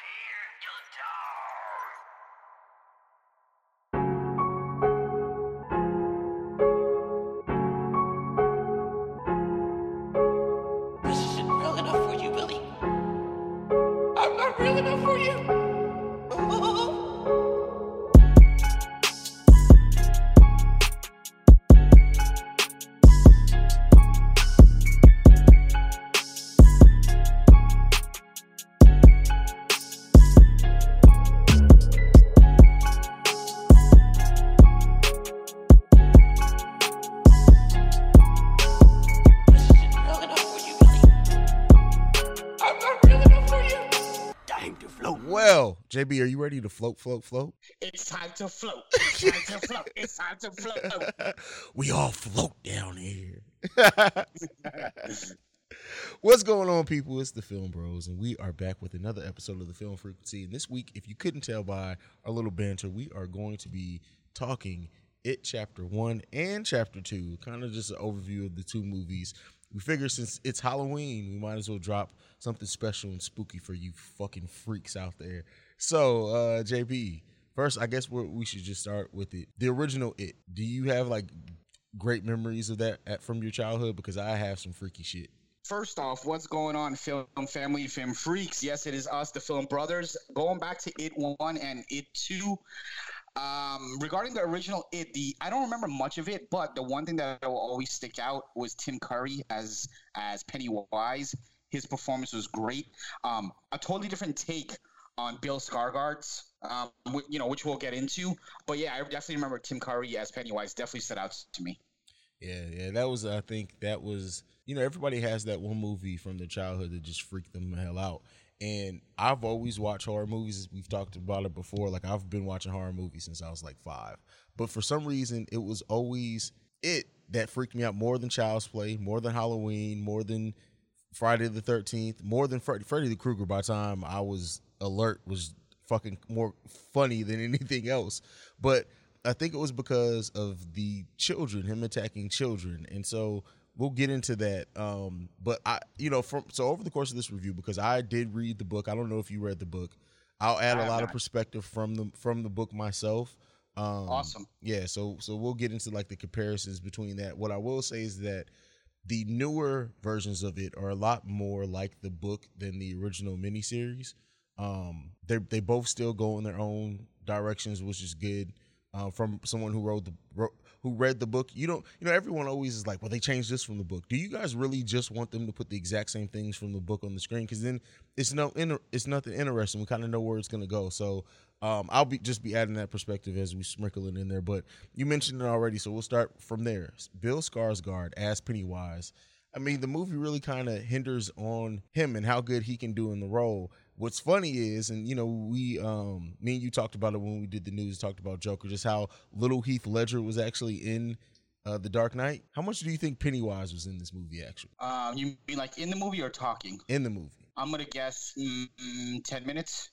This JB, are you ready to float, float, float? It's time to float. It's time to float. It's time to float. we all float down here. What's going on, people? It's the Film Bros, and we are back with another episode of the Film Frequency. And this week, if you couldn't tell by our little banter, we are going to be talking It Chapter 1 and Chapter 2, kind of just an overview of the two movies. We figure since it's Halloween, we might as well drop something special and spooky for you fucking freaks out there. So, uh, JB, first, I guess we we should just start with it. The original It. Do you have like great memories of that at, from your childhood? Because I have some freaky shit. First off, what's going on, film family, film freaks? Yes, it is us, the Film Brothers. Going back to It One and It Two. Um, regarding the original It, the I don't remember much of it, but the one thing that will always stick out was Tim Curry as as Pennywise. His performance was great. Um, a totally different take on Bill Skarsgård's, um, you know, which we'll get into. But yeah, I definitely remember Tim Curry as Pennywise. Definitely stood out to me. Yeah, yeah, that was. I think that was. You know, everybody has that one movie from their childhood that just freaked them the hell out. And I've always watched horror movies. We've talked about it before. Like I've been watching horror movies since I was like five. But for some reason, it was always it that freaked me out more than Child's Play, more than Halloween, more than Friday the Thirteenth, more than Freddy, Freddy the Krueger. By the time I was alert, was fucking more funny than anything else. But I think it was because of the children, him attacking children, and so we'll get into that. Um, but I, you know, from so over the course of this review, because I did read the book. I don't know if you read the book. I'll add a lot of perspective from the from the book myself. Um, Awesome. Yeah, so so we'll get into like the comparisons between that. What I will say is that the newer versions of it are a lot more like the book than the original miniseries. Um, they they both still go in their own directions, which is good. Uh, from someone who wrote the who read the book, you don't you know everyone always is like, well, they changed this from the book. Do you guys really just want them to put the exact same things from the book on the screen? Because then it's no it's nothing interesting. We kind of know where it's gonna go. So um, I'll be just be adding that perspective as we sprinkle it in there. But you mentioned it already, so we'll start from there. Bill Skarsgård as Pennywise. I mean, the movie really kind of hinders on him and how good he can do in the role. What's funny is, and you know, we, um, me and you talked about it when we did the news, talked about Joker, just how little Heath Ledger was actually in uh, The Dark Knight. How much do you think Pennywise was in this movie, actually? Um, you mean like in the movie or talking? In the movie. I'm gonna guess mm, ten minutes.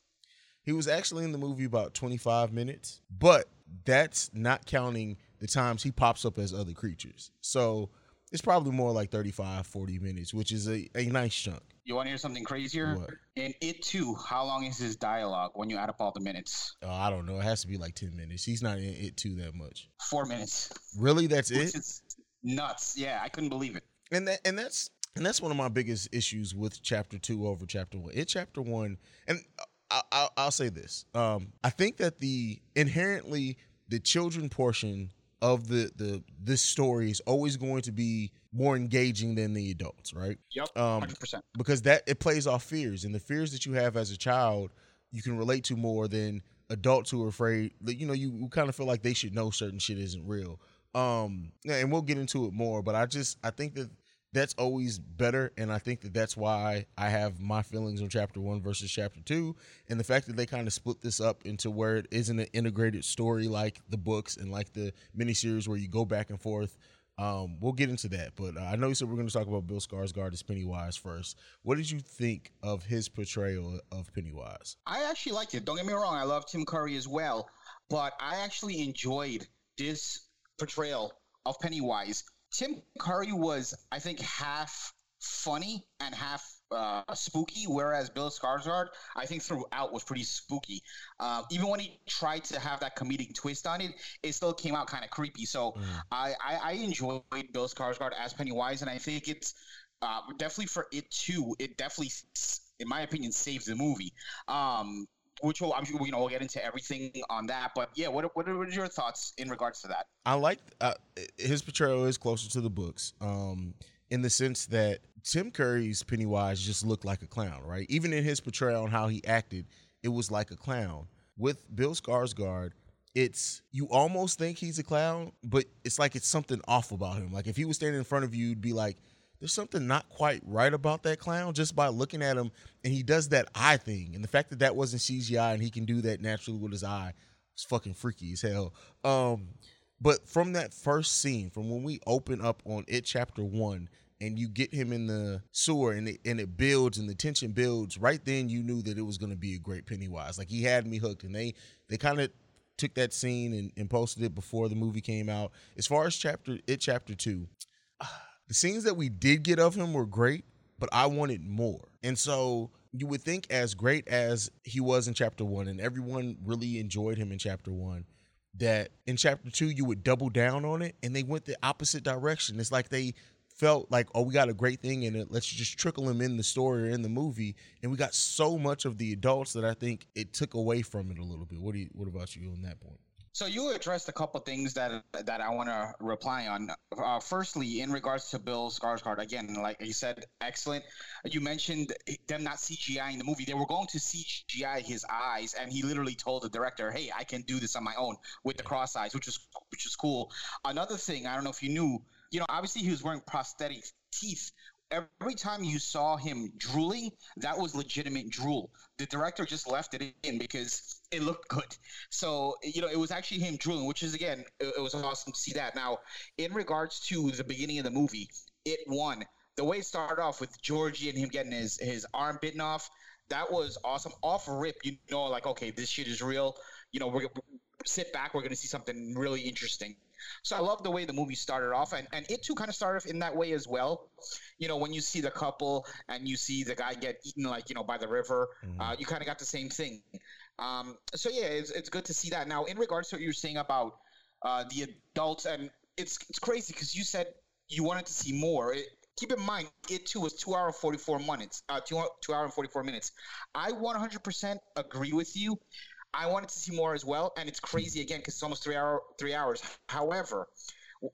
He was actually in the movie about 25 minutes, but that's not counting the times he pops up as other creatures. So it's probably more like 35, 40 minutes, which is a, a nice chunk. You want to hear something crazier? What? In it too, how long is his dialogue when you add up all the minutes? Uh, I don't know. It has to be like 10 minutes. He's not in it too that much. Four minutes. Really? That's Which it? is nuts. Yeah, I couldn't believe it. and that and that's and that's one of my biggest issues with chapter two over chapter one. It chapter one, and I, I, I'll say this: um, I think that the inherently the children portion of the the this story is always going to be more engaging than the adults, right? Yep, Um, hundred percent. because that it plays off fears and the fears that you have as a child you can relate to more than adults who are afraid that you know you, you kind of feel like they should know certain shit isn't real um and we'll get into it more but i just i think that that's always better and i think that that's why i have my feelings on chapter one versus chapter two and the fact that they kind of split this up into where it isn't an integrated story like the books and like the miniseries where you go back and forth um, we'll get into that, but uh, I know you said we're going to talk about Bill Skarsgård as Pennywise first. What did you think of his portrayal of Pennywise? I actually liked it. Don't get me wrong. I love Tim Curry as well, but I actually enjoyed this portrayal of Pennywise. Tim Curry was, I think, half funny and half uh, spooky, whereas Bill Skarsgård, I think throughout was pretty spooky. Uh, even when he tried to have that comedic twist on it, it still came out kind of creepy. So Mm. I, I, I enjoyed Bill Skarsgård as Pennywise, and I think it's uh, definitely for it too. It definitely, in my opinion, saves the movie. Um, which will, I'm sure you know we'll get into everything on that. But yeah, what what are your thoughts in regards to that? I like uh, his portrayal is closer to the books, um, in the sense that Tim Curry's Pennywise just looked like a clown, right? Even in his portrayal and how he acted, it was like a clown. With Bill Skarsgård, it's you almost think he's a clown, but it's like it's something off about him. Like if he was standing in front of you, you'd be like, "There's something not quite right about that clown." Just by looking at him, and he does that eye thing, and the fact that that wasn't CGI and he can do that naturally with his eye, it's fucking freaky as hell. Um, but from that first scene, from when we open up on it, chapter one, and you get him in the sewer, and it and it builds, and the tension builds. Right then, you knew that it was going to be a great Pennywise. Like he had me hooked, and they they kind of took that scene and, and posted it before the movie came out. As far as chapter it, chapter two, the scenes that we did get of him were great, but I wanted more. And so you would think, as great as he was in chapter one, and everyone really enjoyed him in chapter one, that in chapter two you would double down on it, and they went the opposite direction. It's like they felt like, oh, we got a great thing in it. Let's just trickle him in the story or in the movie, and we got so much of the adults that I think it took away from it a little bit. What do you? What about you on that point? So you addressed a couple things that that I want to reply on. Uh, firstly, in regards to Bill Skarsgård, again, like you said, excellent. You mentioned them not CGI in the movie. They were going to CGI his eyes, and he literally told the director, "Hey, I can do this on my own with the cross eyes," which is which is cool. Another thing, I don't know if you knew, you know, obviously he was wearing prosthetic teeth. Every time you saw him drooling, that was legitimate drool. The director just left it in because it looked good. So, you know, it was actually him drooling, which is, again, it, it was awesome to see that. Now, in regards to the beginning of the movie, it won. The way it started off with Georgie and him getting his, his arm bitten off, that was awesome. Off rip, you know, like, okay, this shit is real. You know, we're, sit back, we're going to see something really interesting. So I love the way the movie started off, and, and it too kind of started off in that way as well. You know, when you see the couple and you see the guy get eaten, like, you know, by the river, Mhm. uh, you kind of got the same thing. Um, so yeah, it's, it's good to see that. Now, in regards to what you were saying about uh, the adults, and it's it's crazy because you said you wanted to see more. It, keep in mind, it too was two hour forty four minutes. Uh, two two hour and forty four minutes. I one hundred percent agree with you. I wanted to see more as well, and it's crazy again because it's almost three hour three hours. However,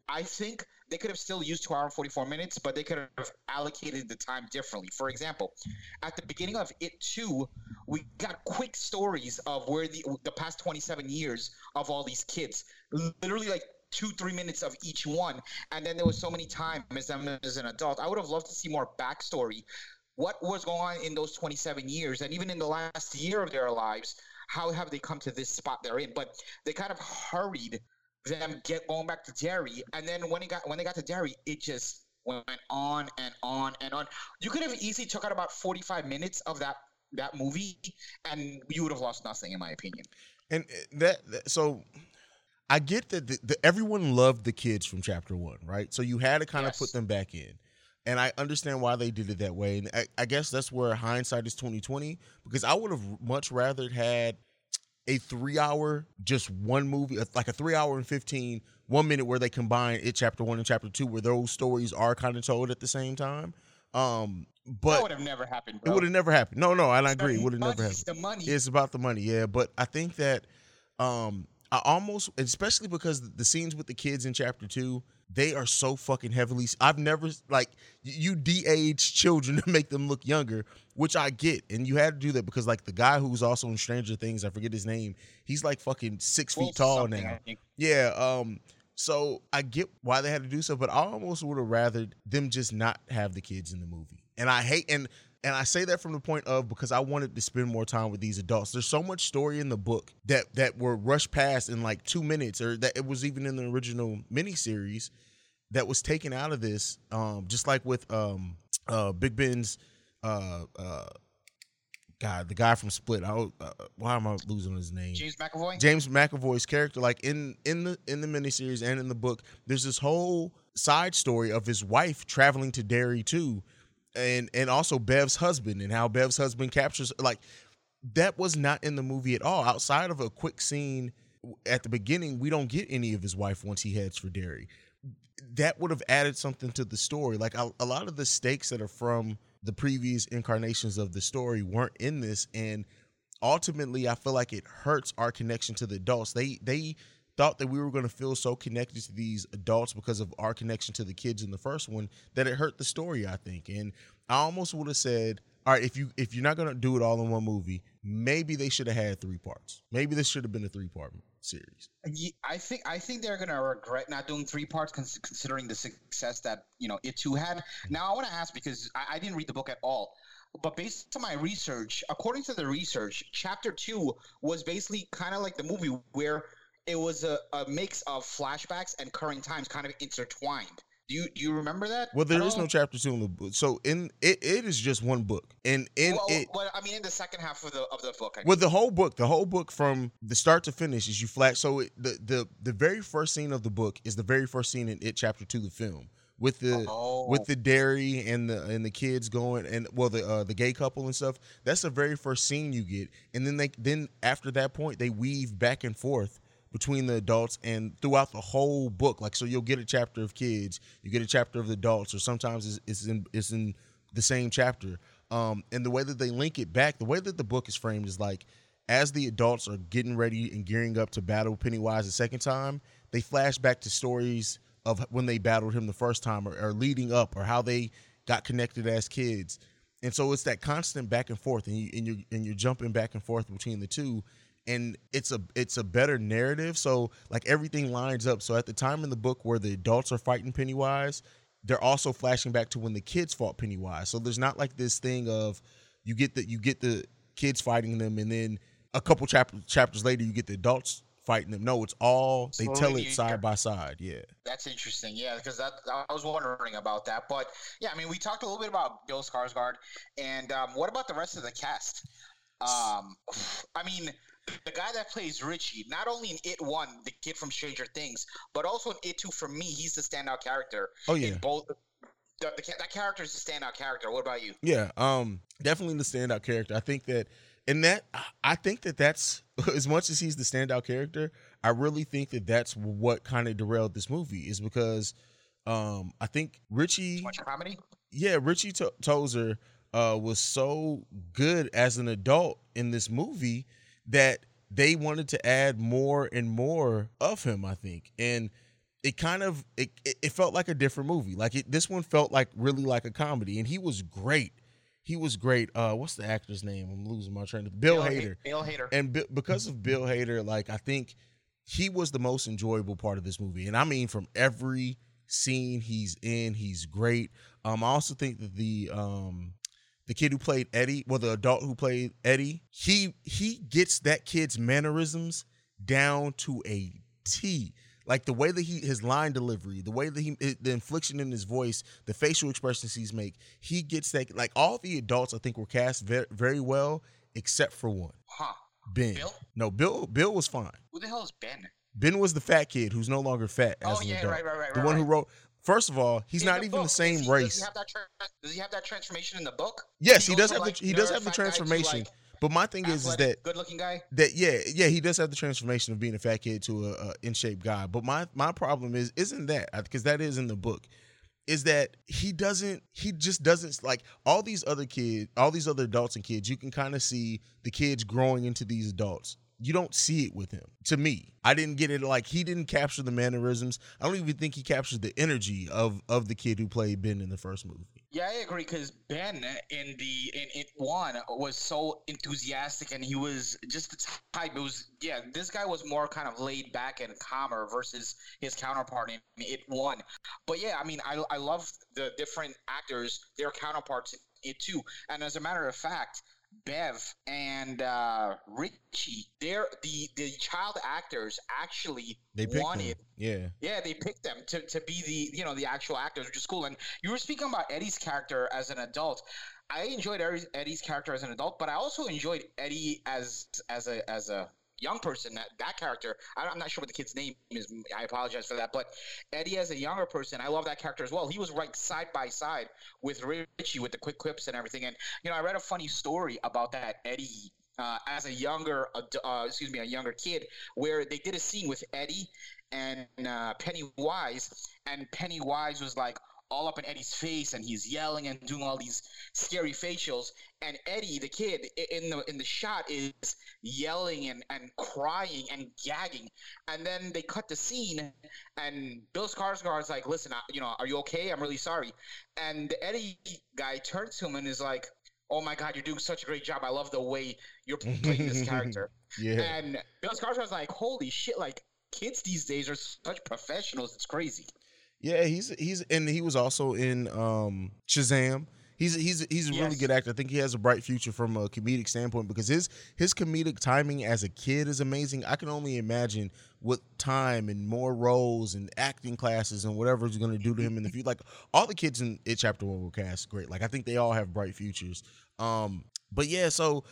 I think they could have still used two hour and forty four minutes, but they could have allocated the time differently. For example, at the beginning of it too, we got quick stories of where the the past twenty seven years of all these kids, literally like two three minutes of each one, and then there was so many times as as an adult. I would have loved to see more backstory. What was going on in those 27 years, and even in the last year of their lives? How have they come to this spot they're in? But they kind of hurried them get going back to Derry, and then when it got when they got to Derry, it just went on and on and on. You could have easily took out about 45 minutes of that that movie, and you would have lost nothing, in my opinion. And uh, that, that- so I get that the, the, everyone loved the kids from chapter one, right? So you had to kind of put them back in. And I understand why they did it that way. And I, I guess that's where hindsight is twenty twenty. Because I would have much rather had a three hour, just one movie, like a three hour and 15, one minute where they combine it chapter one and chapter two, where those stories are kind of told at the same time. Um, that but would have never happened. it would have never happened. No, no, and I agree. It would have never happened. The money. It's about the money, yeah. But I think that um I almost especially because the scenes with the kids in chapter two, they are so fucking heavily I've never like you de-age children to make them look younger, which I get. And you had to do that because like the guy who's also in Stranger Things, I forget his name, he's like fucking six feet tall now. Yeah, um, so I get why they had to do so, but I almost would have rather them just not have the kids in the movie. And I hate and and I say that from the point of because I wanted to spend more time with these adults. There's so much story in the book that that were rushed past in like two minutes, or that it was even in the original miniseries that was taken out of this. Um, just like with um uh Big Ben's uh uh God, the guy from Split. I uh, why am I losing his name? James McAvoy. James McAvoy's character, like in in the in the miniseries and in the book, there's this whole side story of his wife traveling to Derry too, and and also Bev's husband and how Bev's husband captures like that was not in the movie at all. Outside of a quick scene at the beginning, we don't get any of his wife once he heads for Derry. That would have added something to the story. Like a, a lot of the stakes that are from the previous incarnations of the story weren't in this, and ultimately, I feel like it hurts our connection to the adults. They they thought that we were going to feel so connected to these adults because of our connection to the kids in the first one that it hurt the story. I think, and I almost would have said, all right, if you if you're not going to do it all in one movie, maybe they should have had three parts. Maybe this should have been a three part series. I think I think they're gonna regret not doing three parts, cons- considering the success that you know it too had. Mm-hmm. Now I want to ask because I, I didn't read the book at all, but based on my research, according to the research, chapter two was basically kind of like the movie where it was a, a mix of flashbacks and current times kind of intertwined. Do you do you remember that? Well, there is no chapter two in the book, so in it, it is just one book, and in well, it. well, I mean, in the second half of the of the book. I With the whole book, the whole book from the start to finish is you flat. So it, the the the very first scene of the book is the very first scene in it, chapter two, the film, with the Oh. with the Derry and the and the kids going and well the uh, the gay couple and stuff. That's the very first scene you get, and then they then after that point they weave back and forth between the adults and throughout the whole book. Like so, you'll get a chapter of kids, you get a chapter of the adults, or sometimes it's, it's in it's in the same chapter. Um, and the way that they link it back, the way that the book is framed is like as the adults are getting ready and gearing up to battle Pennywise the second time, they flash back to stories of when they battled him the first time or, or leading up or how they got connected as kids. And so it's that constant back and forth and you and you and you're jumping back and forth between the two and it's a it's a better narrative. So like everything lines up. So at the time in the book where the adults are fighting Pennywise they're also flashing back to when the kids fought Pennywise. So there's not like this thing of you get the you get the kids fighting them and then a couple chapters chapters later you get the adults fighting them. No it's all they Slowly tell it side by side. Yeah. That's interesting, yeah, because that I was wondering about that. But yeah, I mean, we talked a little bit about Bill Skarsgård, and um, what about the rest of the cast? Um, I mean, the guy that plays Richie, not only in It One, the kid from Stranger Things, but also in It Two. For me, he's the standout character. oh yeah In both, the, the, that character is the standout character. What about you? Yeah, um, definitely the standout character. I think that, and that I think that that's as much as he's the standout character. I really think that that's what kind of derailed this movie is because, um, I think Richie, comedy? yeah, Richie to- Tozier, uh, was so good as an adult in this movie that they wanted to add more and more of him. I think, and it kind of it, it felt like a different movie. Like it, this one felt like really like a comedy, and he was great. He was great. Uh, what's the actor's name? I'm losing my train of Bill Ha- Hader. Bill Hader. And bi- because of Bill Hader, like I think he was the most enjoyable part of this movie, and I mean from every scene he's in, he's great. Um, I also think that the um the kid who played Eddie, well, the adult who played Eddie, he he gets that kid's mannerisms down to a T. Like the way that he his line delivery, the way that he the inflection in his voice, the facial expressions he's make, he gets that. Like all the adults, I think were cast very, very well, except for one, Huh? Ben. Bill? No, Bill. Bill was fine. Who the hell is Ben? Ben was the fat kid who's no longer fat oh, as Oh an yeah, adult. right, right, right. the right, one who wrote. First of all, he's In not the even the same he, race. Does he, have that tra- does he have that transformation in the book? yes, he he does have from, the he does have the fat guy to, transformation. like, but my thing is, is that good-looking guy? that yeah yeah he does have the transformation of being a fat kid to a, a in shape guy but my my problem is isn't that because that is in the book is that he doesn't he just doesn't like all these other kids all these other adults and kids you can kind of see the kids growing into these adults you don't see it with him to me i didn't get it like he didn't capture the mannerisms i don't even think he captured the energy of of the kid who played ben in the first movie Yeah, I agree because Ben in the in it one was so enthusiastic and he was just the type. It was yeah, this guy was more kind of laid back and calmer versus his counterpart in it one. But yeah, I mean, I I love the different actors, their counterparts it too. And as a matter of fact, Bev and uh, Richie, they're the the child actors actually they wanted him yeah yeah, they picked them to, to be the you know the actual actors, which is cool. And you were speaking about Eddie's character as an adult. I enjoyed Eddie's character as an adult, but I also enjoyed Eddie as as a as a young person, that, that character, I'm not sure what the kid's name is. I apologize for that. But Eddie, as a younger person, I love that character as well. He was right side by side with Richie with the quick quips and everything. And, you know, I read a funny story about that Eddie uh, as a younger, uh, excuse me, a younger kid, where they did a scene with Eddie and uh, Pennywise, and Pennywise was like all up in Eddie's face, and he's yelling and doing all these scary facials, and Eddie, the kid, in the in the shot is yelling and, and crying and gagging, and then they cut the scene, and Bill Skarsgård is like, "Listen, you know, are you okay? I'm really sorry," and the Eddie guy turns to him and is like oh my god, you're doing such a great job. I love the way you're playing this character. Yeah. And Bill Skarsgård was like, holy shit, like kids these days are such professionals. It's crazy. Yeah, he's he's and he was also in um Shazam. He's he's he's a really good actor. I think he has a bright future from a comedic standpoint because his his comedic timing as a kid is amazing. I can only imagine what time and more roles and acting classes and whatever is going to do to him in the future. Like all the kids in it chapter one were cast great. Like I think they all have bright futures. Um, but yeah, so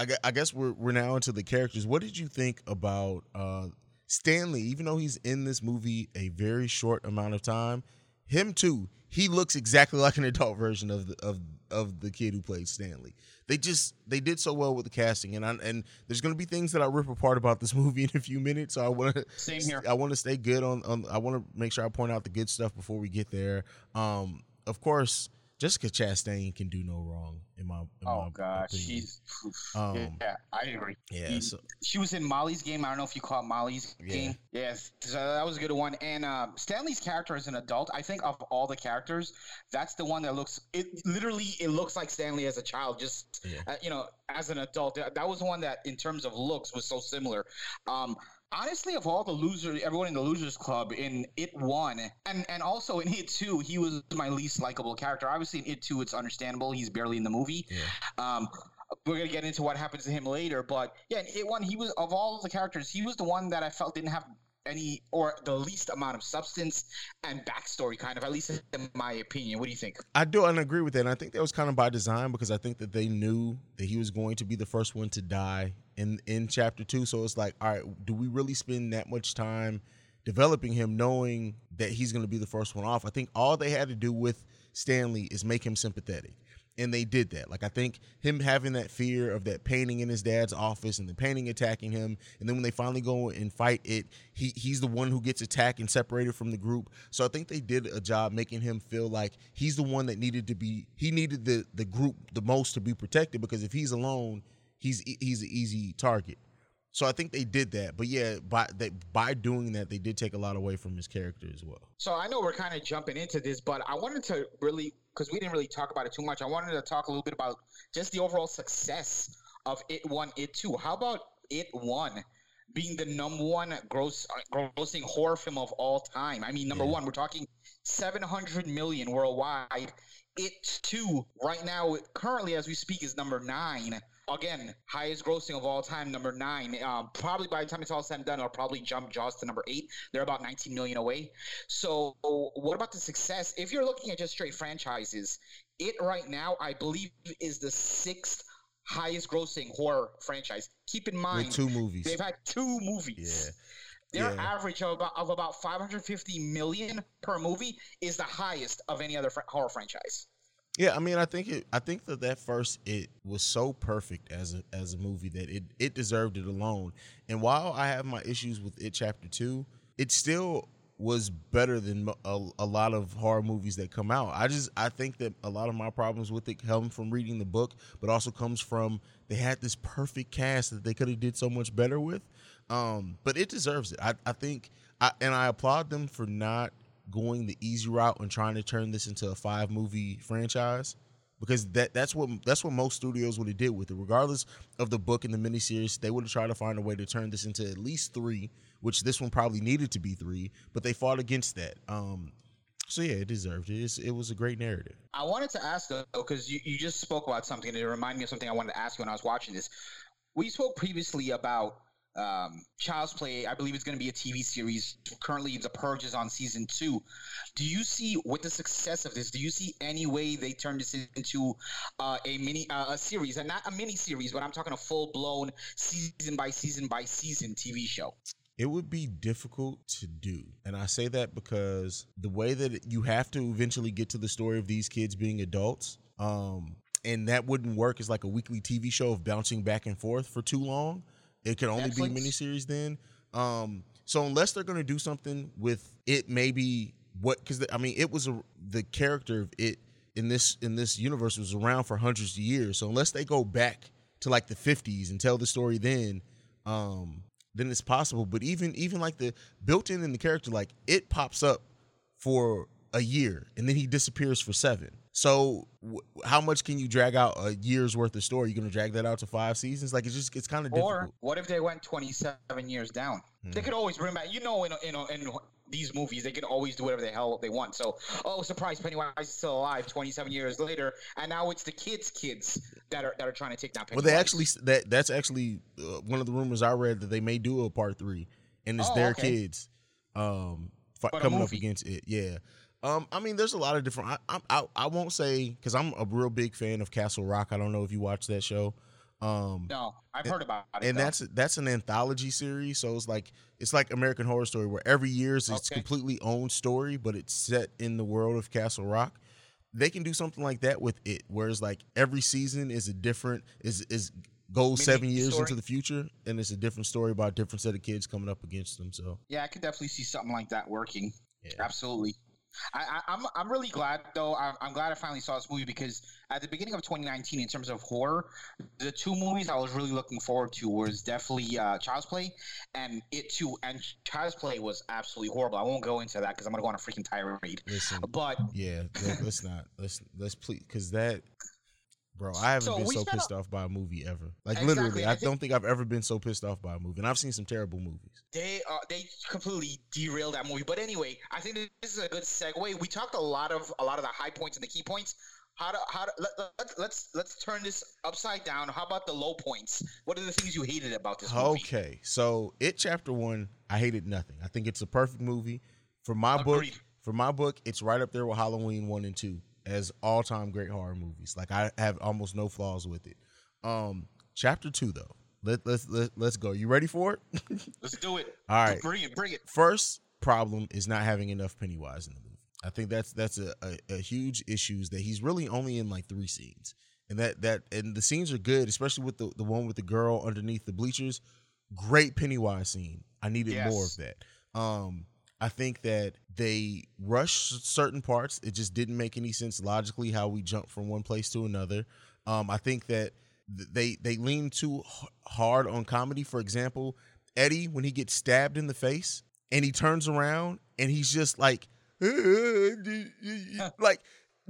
I, I guess we're we're now into the characters. What did you think about uh Stanley? Even though he's in this movie a very short amount of time, him too. He looks exactly like an adult version of the of of the kid who played Stanley. They just they did so well with the casting, and I, and there's gonna be things that I rip apart about this movie in a few minutes. So I want to Same here. I want to stay good on, on I want to make sure I point out the good stuff before we get there. Um, of course, Jessica Chastain can do no wrong in my. In Oh my gosh, opinion. she's Um, yeah, I agree. yeah. He- So, She was in Molly's game. I don't know if you caught Molly's Yeah. game. Yes, so that was a good one. And uh, Stanley's character as an adult, I think of all the characters, that's the one that looks. It literally it looks like Stanley as a child, just Yeah. uh, you know, as an adult. That, that was the one that, in terms of looks, was so similar. Um, honestly, of all the losers, everyone in the losers club in it one, and and also in it two, he was my least likable character. Obviously, in it two, it's understandable. He's barely in the movie. yeah. Um, we're gonna get into what happens to him later, but yeah, in it one, he was of all the characters, he was the one that I felt didn't have any or the least amount of substance and backstory, kind of, at least in my opinion. What do you think? I do and agree with that. And I think that was kind of by design because I think that they knew that he was going to be the first one to die in in chapter two. So it's like, all right, do we really spend that much time developing him, knowing that he's going to be the first one off? I think all they had to do with Stanley is make him sympathetic. And they did that. Like I think him having that fear of that painting in his dad's office and the painting attacking him, and then when they finally go and fight it, he he's the one who gets attacked and separated from the group. So I think they did a job making him feel like he's the one that needed to be he needed the the group the most to be protected because if he's alone, he's he's an easy target. So I think they did that. But yeah, by they, by doing that, they did take a lot away from his character as well. So I know we're kind of jumping into this, but I wanted to really, because we didn't really talk about it too much. I wanted to talk a little bit about just the overall success of it one, it two. How about it one? Being the number one gross uh, grossing horror film of all time. I mean, number Yeah. one, we're talking 700 million worldwide. It two right now, currently as we speak, is number nine. Again, highest grossing of all time, number nine. Um, probably by the time it's all said and done, it'll probably jump Jaws to number eight. They're about 19 million away. So, what about the success? If you're looking at just straight franchises, it right now, I believe, is the sixth highest grossing horror franchise. Keep in mind, With two movies. they've had two movies. Yeah. Their Yeah. average of about, of about 550 million per movie is the highest of any other fr- horror franchise. Yeah, I mean, I think it. I think that that first it was so perfect as a as a movie that it it deserved it alone. And while I have my issues with it, chapter two, it still was better than a, a lot of horror movies that come out. I just I think that a lot of my problems with it come from reading the book, but also comes from they had this perfect cast that they could have did so much better with. Um, but it deserves it. I I think I and I applaud them for not going the easy route and trying to turn this into a five movie franchise? Because that that's what that's what most studios would have did with it. Regardless of the book and the miniseries they would have tried to find a way to turn this into at least three which this one probably needed to be three but they fought against that. Um so yeah it deserved it. It's, it was a great narrative. I wanted to ask though, because you, you just spoke about something and it reminded me of something I wanted to ask you when I was watching this. We spoke previously about um, Child's Play, I believe, is going to be a TV series. Currently, The Purge is on season two. Do you see, with the success of this, do you see any way they turn this into uh, a mini uh, a series, and not a mini series, but I'm talking a full blown season by season by season TV show? It would be difficult to do. And I say that because the way that you have to eventually get to the story of these kids being adults, um, and that wouldn't work as like a weekly TV show of bouncing back and forth for too long. It could only Netflix? be miniseries then. Um, so unless they're going to do something with it, maybe what? Because I mean, it was a, the character of it in this in this universe was around for hundreds of years. So unless they go back to like the 50s and tell the story then, um, then it's possible. But even even like the built in in the character, like it pops up for a year and then he disappears for seven. So w- how much can you drag out a year's worth of story? You're gonna drag that out to five seasons? Like it's just it's kind of Or what if they went 27 years down? They Hmm. could always bring back. You know, in in, in these movies, they can always do whatever the hell they want. So, oh, surprise! Pennywise is still alive 27 years later, and now it's the kids' kids that are that are trying to take down Well, they actually that that's actually uh, one of the rumors I read that they may do a part three, and it's Oh, their okay. kids um coming up against it. Yeah. Um, I mean, there's a lot of different. I I I, won't say because I'm a real big fan of Castle Rock. I don't know if you watch that show. Um, No, I've heard about it. and though. that's that's an anthology series so it's like it's like american horror story where every year is its Okay. completely own story but it's set in the world of castle rock they can do something like that with it whereas like every season is a different is is goes Mini seven years story? into the future and it's a different story about a different set of kids coming up against them so yeah, I could definitely see something like that working. Yeah. Absolutely. I, I, I'm I'm really glad though. I'm, I'm glad I finally saw this movie because at the beginning of 2019, in terms of horror, the two movies I was really looking forward to was definitely uh, Child's Play and It Too. And Child's Play was absolutely horrible. I won't go into that because I'm gonna go on a freaking tirade. listen But yeah let- let's not let's let's please because that bro i haven't So been so spent a- pissed off by a movie ever like Exactly, literally I i think- don't think i've ever been so pissed off by a movie and i've seen some terrible movies they uh, they completely derailed that movie. But anyway, I think this is a good segue. We talked a lot of a lot of the high points and the key points. How to how to let, let, let's let's turn this upside down. How about the low points? What are the things you hated about this movie? Okay, so it chapter one, I hated nothing. I think it's a perfect movie. For my book, for my book, it's right up there with Halloween one and two as all time great horror movies. Like I have almost no flaws with it. Um, chapter two though, let's let's let, let's go. You ready for it? Let's do it. all right. Bring it. Bring it. First problem is not having enough Pennywise in the movie. I think that's that's a, a, a huge issue is that he's really only in like three scenes. And that that and the scenes are good, especially with the, the one with the girl underneath the bleachers. Great Pennywise scene. I needed more of that. Um I think that they rushed certain parts. It just didn't make any sense logically how we jump from one place to another. Um, I think that they they lean too hard on comedy. For example, Eddie when he gets stabbed in the face and he turns around and he's just like, like,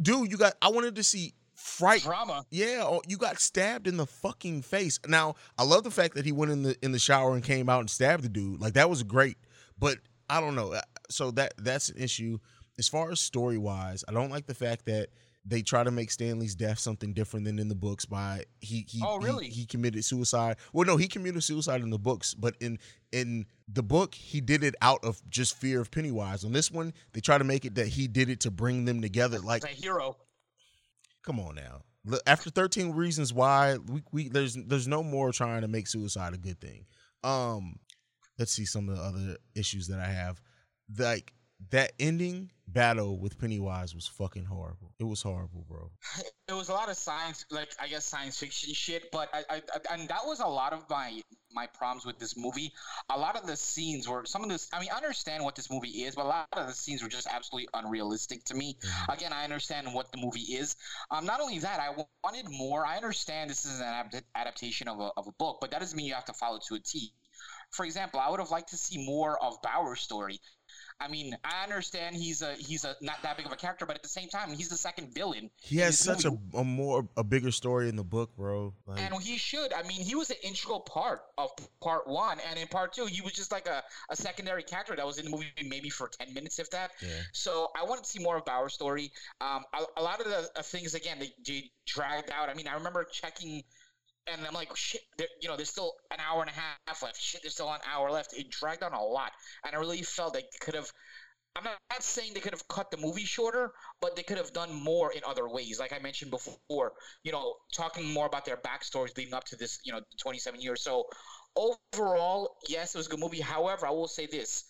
dude, you got. I wanted to see fright. Drama. Yeah, oh, you got stabbed in the fucking face. Now, I love the fact that he went in the in the shower and came out and stabbed the dude. Like that was great. But I don't know. Uh, So that that's an issue. As far as story wise, I don't like the fact that they try to make Stanley's death something different than in the books by he he Oh, he- really? he, committed suicide. Well, no, he committed suicide in the books, but in in the book he did it out of just fear of Pennywise. On this one, they try to make it that he did it to bring them together. Like a hero. come on now. After 13 reasons why, we, we there's there's no more trying to make suicide a good thing. Um let's see some of the other issues that I have. Like that ending battle with Pennywise was fucking horrible. It was horrible, bro. It was a lot of science, like I guess science fiction shit. But I, I, I and that was a lot of my my problems with this movie. A lot of the scenes were some of this. I mean, I understand what this movie is, but a lot of the scenes were just absolutely unrealistic to me. Again, I understand what the movie is. Um, not only that, I wanted more. I understand this is an adaptation of a of a book, but that doesn't mean you have to follow to a T. For example, I would have liked to see more of Bowers' story. I mean, I understand he's a he's a not that big of a character, but at the same time, he's the second villain. He has such a, movie. a more a bigger story in the book, bro. Like, And he should. I mean, he was an integral part of part one, and in part two, he was just like a, a secondary character that was in the movie maybe for ten minutes, if that. yeah. So I wanted to see more of Bowers' story. Um, a, a lot of the uh, things again they, they dragged out. I mean, I remember checking and I'm like, shit, you know, there's still an hour and a half left. Shit, there's still an hour left. It dragged on a lot, and I really felt they could have. I'm not, saying they could have cut the movie shorter, but they could have done more in other ways. Like I mentioned before, you know, talking more about their backstories leading up to this, you know, 27 years. So overall, yes, it was a good movie. However, I will say this: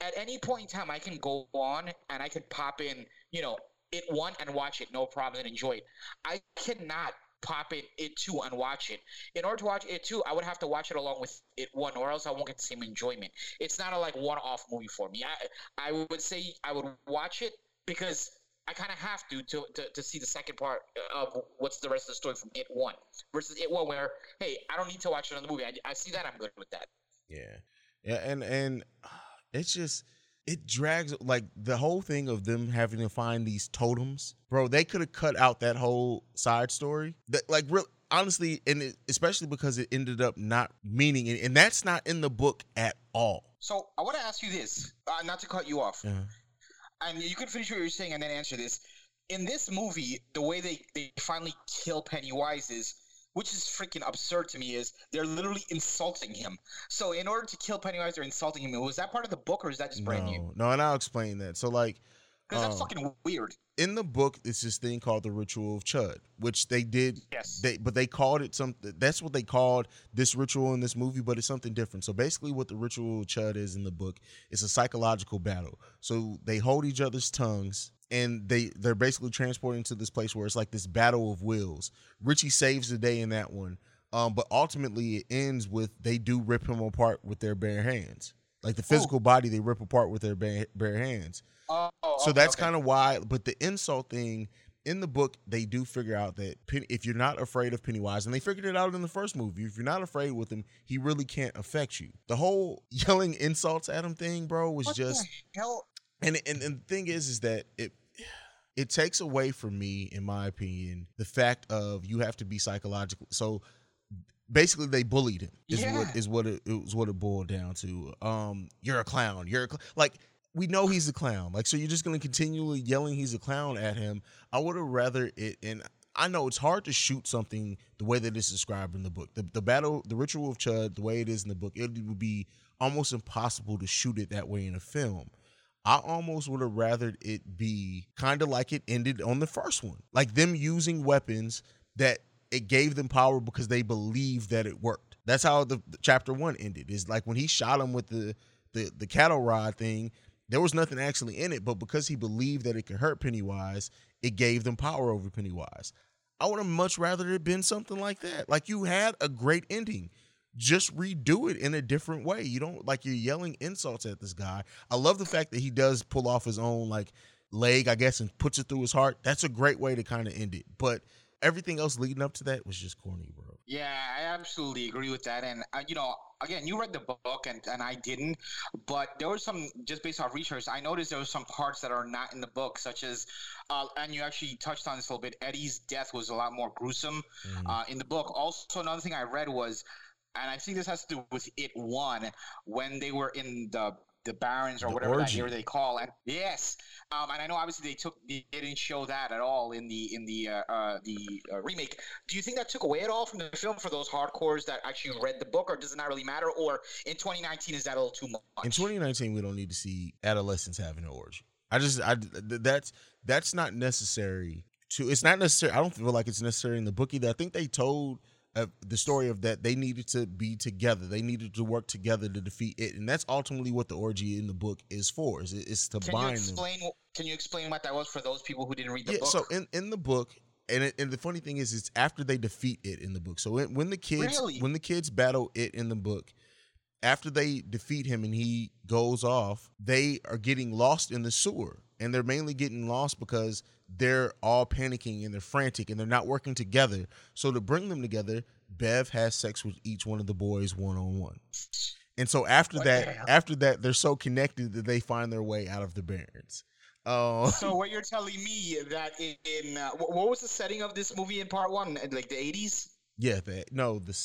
at any point in time, I can go on and I can pop in, you know, it one and watch it, no problem, and enjoy it. I cannot pop it it two and watch it. In order to watch it two, I would have to watch it along with it one, or else I won't get the same enjoyment. It's not a like one off movie for me. I I would say I would watch it because I kind of have to, to to to see the second part of what's the rest of the story from it one versus it one, where hey, I don't need to watch another movie. I, I see that I'm good with that. Yeah, yeah, and and it's just it drags like the whole thing of them having to find these totems, bro. They could have cut out that whole side story. That like real honestly, and it, especially because it ended up not meaning, it, and that's not in the book at all. So I want to ask you this, uh, not to cut you off, Yeah. and you can finish what you're saying and then answer this. In this movie, the way they they finally kill Pennywise is. Which is freaking absurd to me. Is they're literally insulting him. So in order to kill Pennywise, they're insulting him. Was that part of the book, or is that just brand new? No, and I'll explain that. So like Because that's Um, fucking weird. in the book, it's this thing called the ritual of Chud, which they did Yes. they but they called it something that's what they called this ritual in this movie but it's something different so basically what the ritual of chud is in the book is a psychological battle so they hold each other's tongues and they they're basically transporting to this place where it's like this battle of wills. Richie saves the day in that one um but ultimately it ends with they do rip him apart with their bare hands. Like the physical body they rip apart with their bare, bare hands. Oh, so that's kind of why but the insult thing in the book they do figure out that Pen- if you're not afraid of pennywise and they figured it out in the first movie if you're not afraid with him he really can't affect you. The whole yelling insults at him thing bro was what just the hell. And, and and the thing is is that it it takes away from me in my opinion the fact of you have to be psychological. So basically they bullied him is Yeah. what is what it, it was what it boiled down to. Um you're a clown you're a cl-. like we know he's a clown. Like so you're just going to continually yelling he's a clown at him. I would have rather it and i know it's hard to shoot something the way that it's described in the book. The, the battle the ritual of chud the way it is in the book it would be almost impossible to shoot it that way in a film I almost would have rathered it be kind of like it ended on the first one, like them using weapons that it gave them power because they believed that it worked. That's how the, the chapter one ended. Is like when he shot him with the the the cattle rod thing. There was nothing actually in it, but because he believed that it could hurt Pennywise, it gave them power over Pennywise. I would have much rather it been something like that. Like you had a great ending just redo it in a different way. You don't like you're yelling insults at this guy. I love the fact that he does pull off his own like leg, I guess, and puts it through his heart. That's a great way to kind of end it. But everything else leading up to that was just corny, bro. Yeah, I absolutely agree with that. And uh, you know, again, you read the book and, and I didn't, but there was some just based off research. I noticed there was some parts that are not in the book, such as, uh, and you actually touched on this a little bit. Eddie's death was a lot more gruesome Mhm. uh, in the book. Also, another thing I read was, and I think this has to do with it one when they were in the the barrens or The whatever orgy. that year they call and yes um, and i know obviously they took they didn't show that at all in the in the uh, uh, the uh, remake do you think that took away at all from the film for those hardcores that actually read the book or does it not really matter or in 2019 is that a little too much In 2019, we don't need to see adolescents having an orgy. I just, I th- that's that's not necessary. To it's not necessary. I don't feel like it's necessary in the book either. I think they told uh, the story of that they needed to be together. They needed to work together to defeat it, and that's ultimately what the orgy in the book is for. Is it's to can you bind them. explain can you explain what that was for those people who didn't read the yeah, book so in, in the book, and it, and the funny thing is, it's after they defeat it in the book. So when, when the kids Really? when the kids battle it in the book, after they defeat him and he goes off, they are getting lost in the sewer, and they're mainly getting lost because they're all panicking and they're frantic and they're not working together. So to bring them together, Bev has sex with each one of the boys one on one. And so after What that, after that, they're so connected that they find their way out of the barrens. Oh, so what you're telling me that in, in uh, what was the setting of this movie in part one like the 80s Yeah, the no, the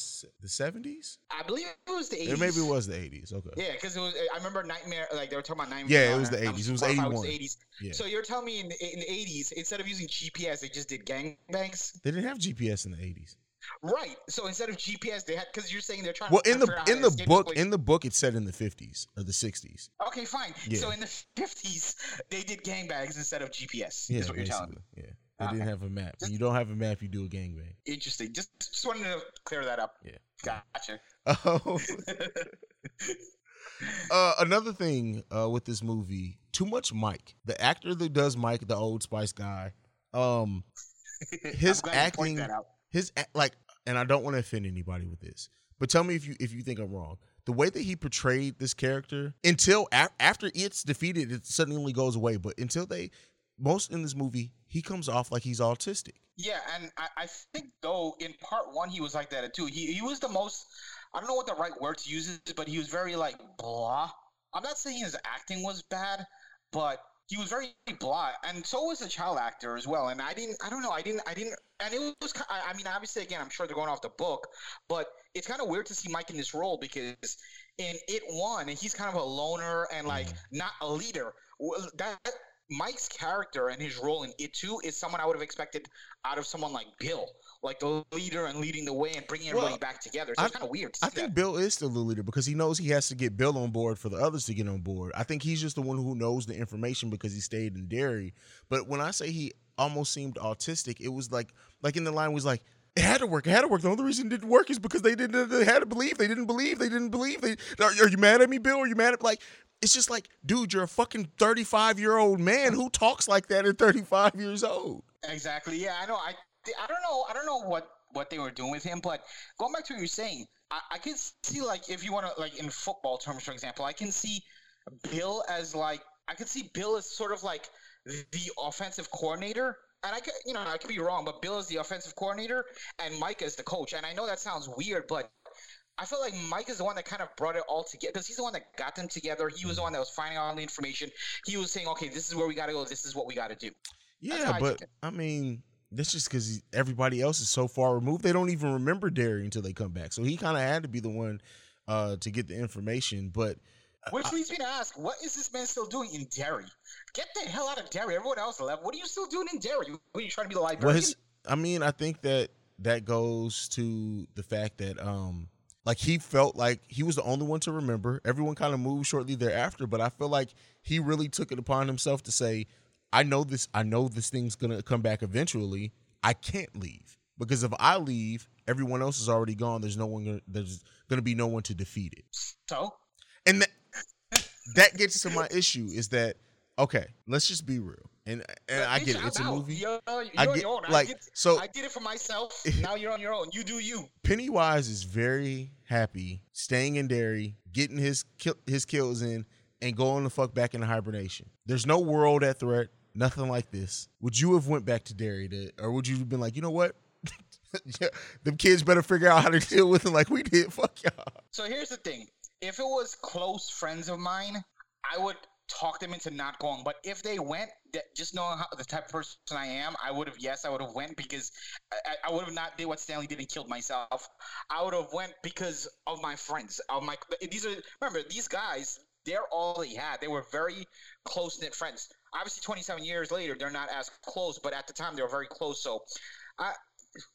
the seventies. i believe it was the 80s Or maybe it was the eighties. Okay. Yeah, because it was. I remember Nightmare. Like they were talking about Nightmare. Yeah, it was the 80s. It was 81. the 80s. Yeah. So you're telling me in, in the 80s, instead of using GPS, they just did gangbangs? They didn't have GPS in the eighties. Right. So instead of GPS, they had because you're saying they're trying. Well, to in the in the book, in the book, it said in the fifties or the sixties. okay, fine. Yeah. So in the fifties, they did gangbangs instead of GPS. Yeah, is what you're telling me. basically. Yeah, they didn't have a map. When you don't have a map, you do a gangbang. Interesting. Just just wanted to clear that up. Yeah. Gotcha. Oh, uh, another thing uh, with this movie, too much Mike. The actor that does Mike, the Old Spice guy, um, His I'm glad you acting- point that out. his like, and I don't want to offend anybody with this, but tell me if you if you think I'm wrong. The way that he portrayed this character until a- after it's defeated, it suddenly goes away. But until they, most in this movie, he comes off like he's autistic. Yeah, and I, I think though in part one he was like that too. He he was the most I don't know what the right word to use is, but he was very like blah. I'm not saying his acting was bad, but he was very blah, and so was the child actor as well. And I didn't, I don't know, I didn't, I didn't, and it was, I mean, obviously, again, I'm sure they're going off the book, but it's kind of weird to see Mike in this role because in it one, and he's kind of a loner and like mm-hmm. not a leader. Well, That Mike's character and his role in it two is someone I would have expected out of someone like Bill, like the leader and leading the way and bringing everybody Well, back together. So I- it's kind of weird. I think that. Bill is still the leader because he knows he has to get Bill on board for the others to get on board. I think he's just the one who knows the information because he stayed in Derry. But when I say he almost seemed autistic, it was like like in the line was like it had to work. It had to work. The only reason it didn't work is because they didn't. They had to believe. They didn't believe. They didn't believe. They are, are you mad at me, Bill? Are you mad at like? It's just like, dude, you're a fucking 35 year old man who talks like that at 35 years old. Exactly. Yeah, I know. I I don't know. I don't know what what they were doing with him, but going back to what you're saying, I, I can see like if you want to like in football terms, for example, I can see Bill as like I could see Bill as sort of like the offensive coordinator. And I could, you know, I could be wrong, but Bill is the offensive coordinator and Mike is the coach. And I know that sounds weird, but I feel like Mike is the one that kind of brought it all together because he's the one that got them together. He was the one that was finding all the information. He was saying, okay, this is where we got to go. This is what we got to do. Yeah, I but it. I mean, that's just because everybody else is so far removed. They don't even remember Derry until they come back. So he kind of had to be the one uh, to get the information. But Which leads me to ask, what is this man still doing in Derry? Get the hell out of Derry. Everyone else left. What are you still doing in Derry? What are you trying to be the librarian? his, I mean, I think that that goes to the fact that um, like he felt like he was the only one to remember. Everyone kind of moved shortly thereafter, but I feel like he really took it upon himself to say, "I know this. I know this thing's gonna come back eventually. I can't leave because if I leave, everyone else is already gone. There's no one. Gonna, there's gonna be no one to defeat it." so, and that that gets to my issue is that okay let's just be real and and i get it it's a movie You're, you're I on get- your own. I like, did, so- I did it for myself. now you're on your own. You do you. pennywise is very happy staying in Derry, getting his kill, his kills in and going the fuck back into hibernation there's no world at threat nothing like this would you have went back to Derry to, or would you have been like you know what yeah, them kids better figure out how to deal with it like we did fuck y'all So here's the thing. If it was close friends of mine, I would talk them into not going. But if they went, just knowing how the type of person I am, I would have yes, I would have went because I, I would have not did what Stanley did and killed myself. I would have went because of my friends. Of my these are remember these guys. They're all he had. They were very close knit friends. Obviously, 27 years later, they're not as close, but at the time they were very close. So, I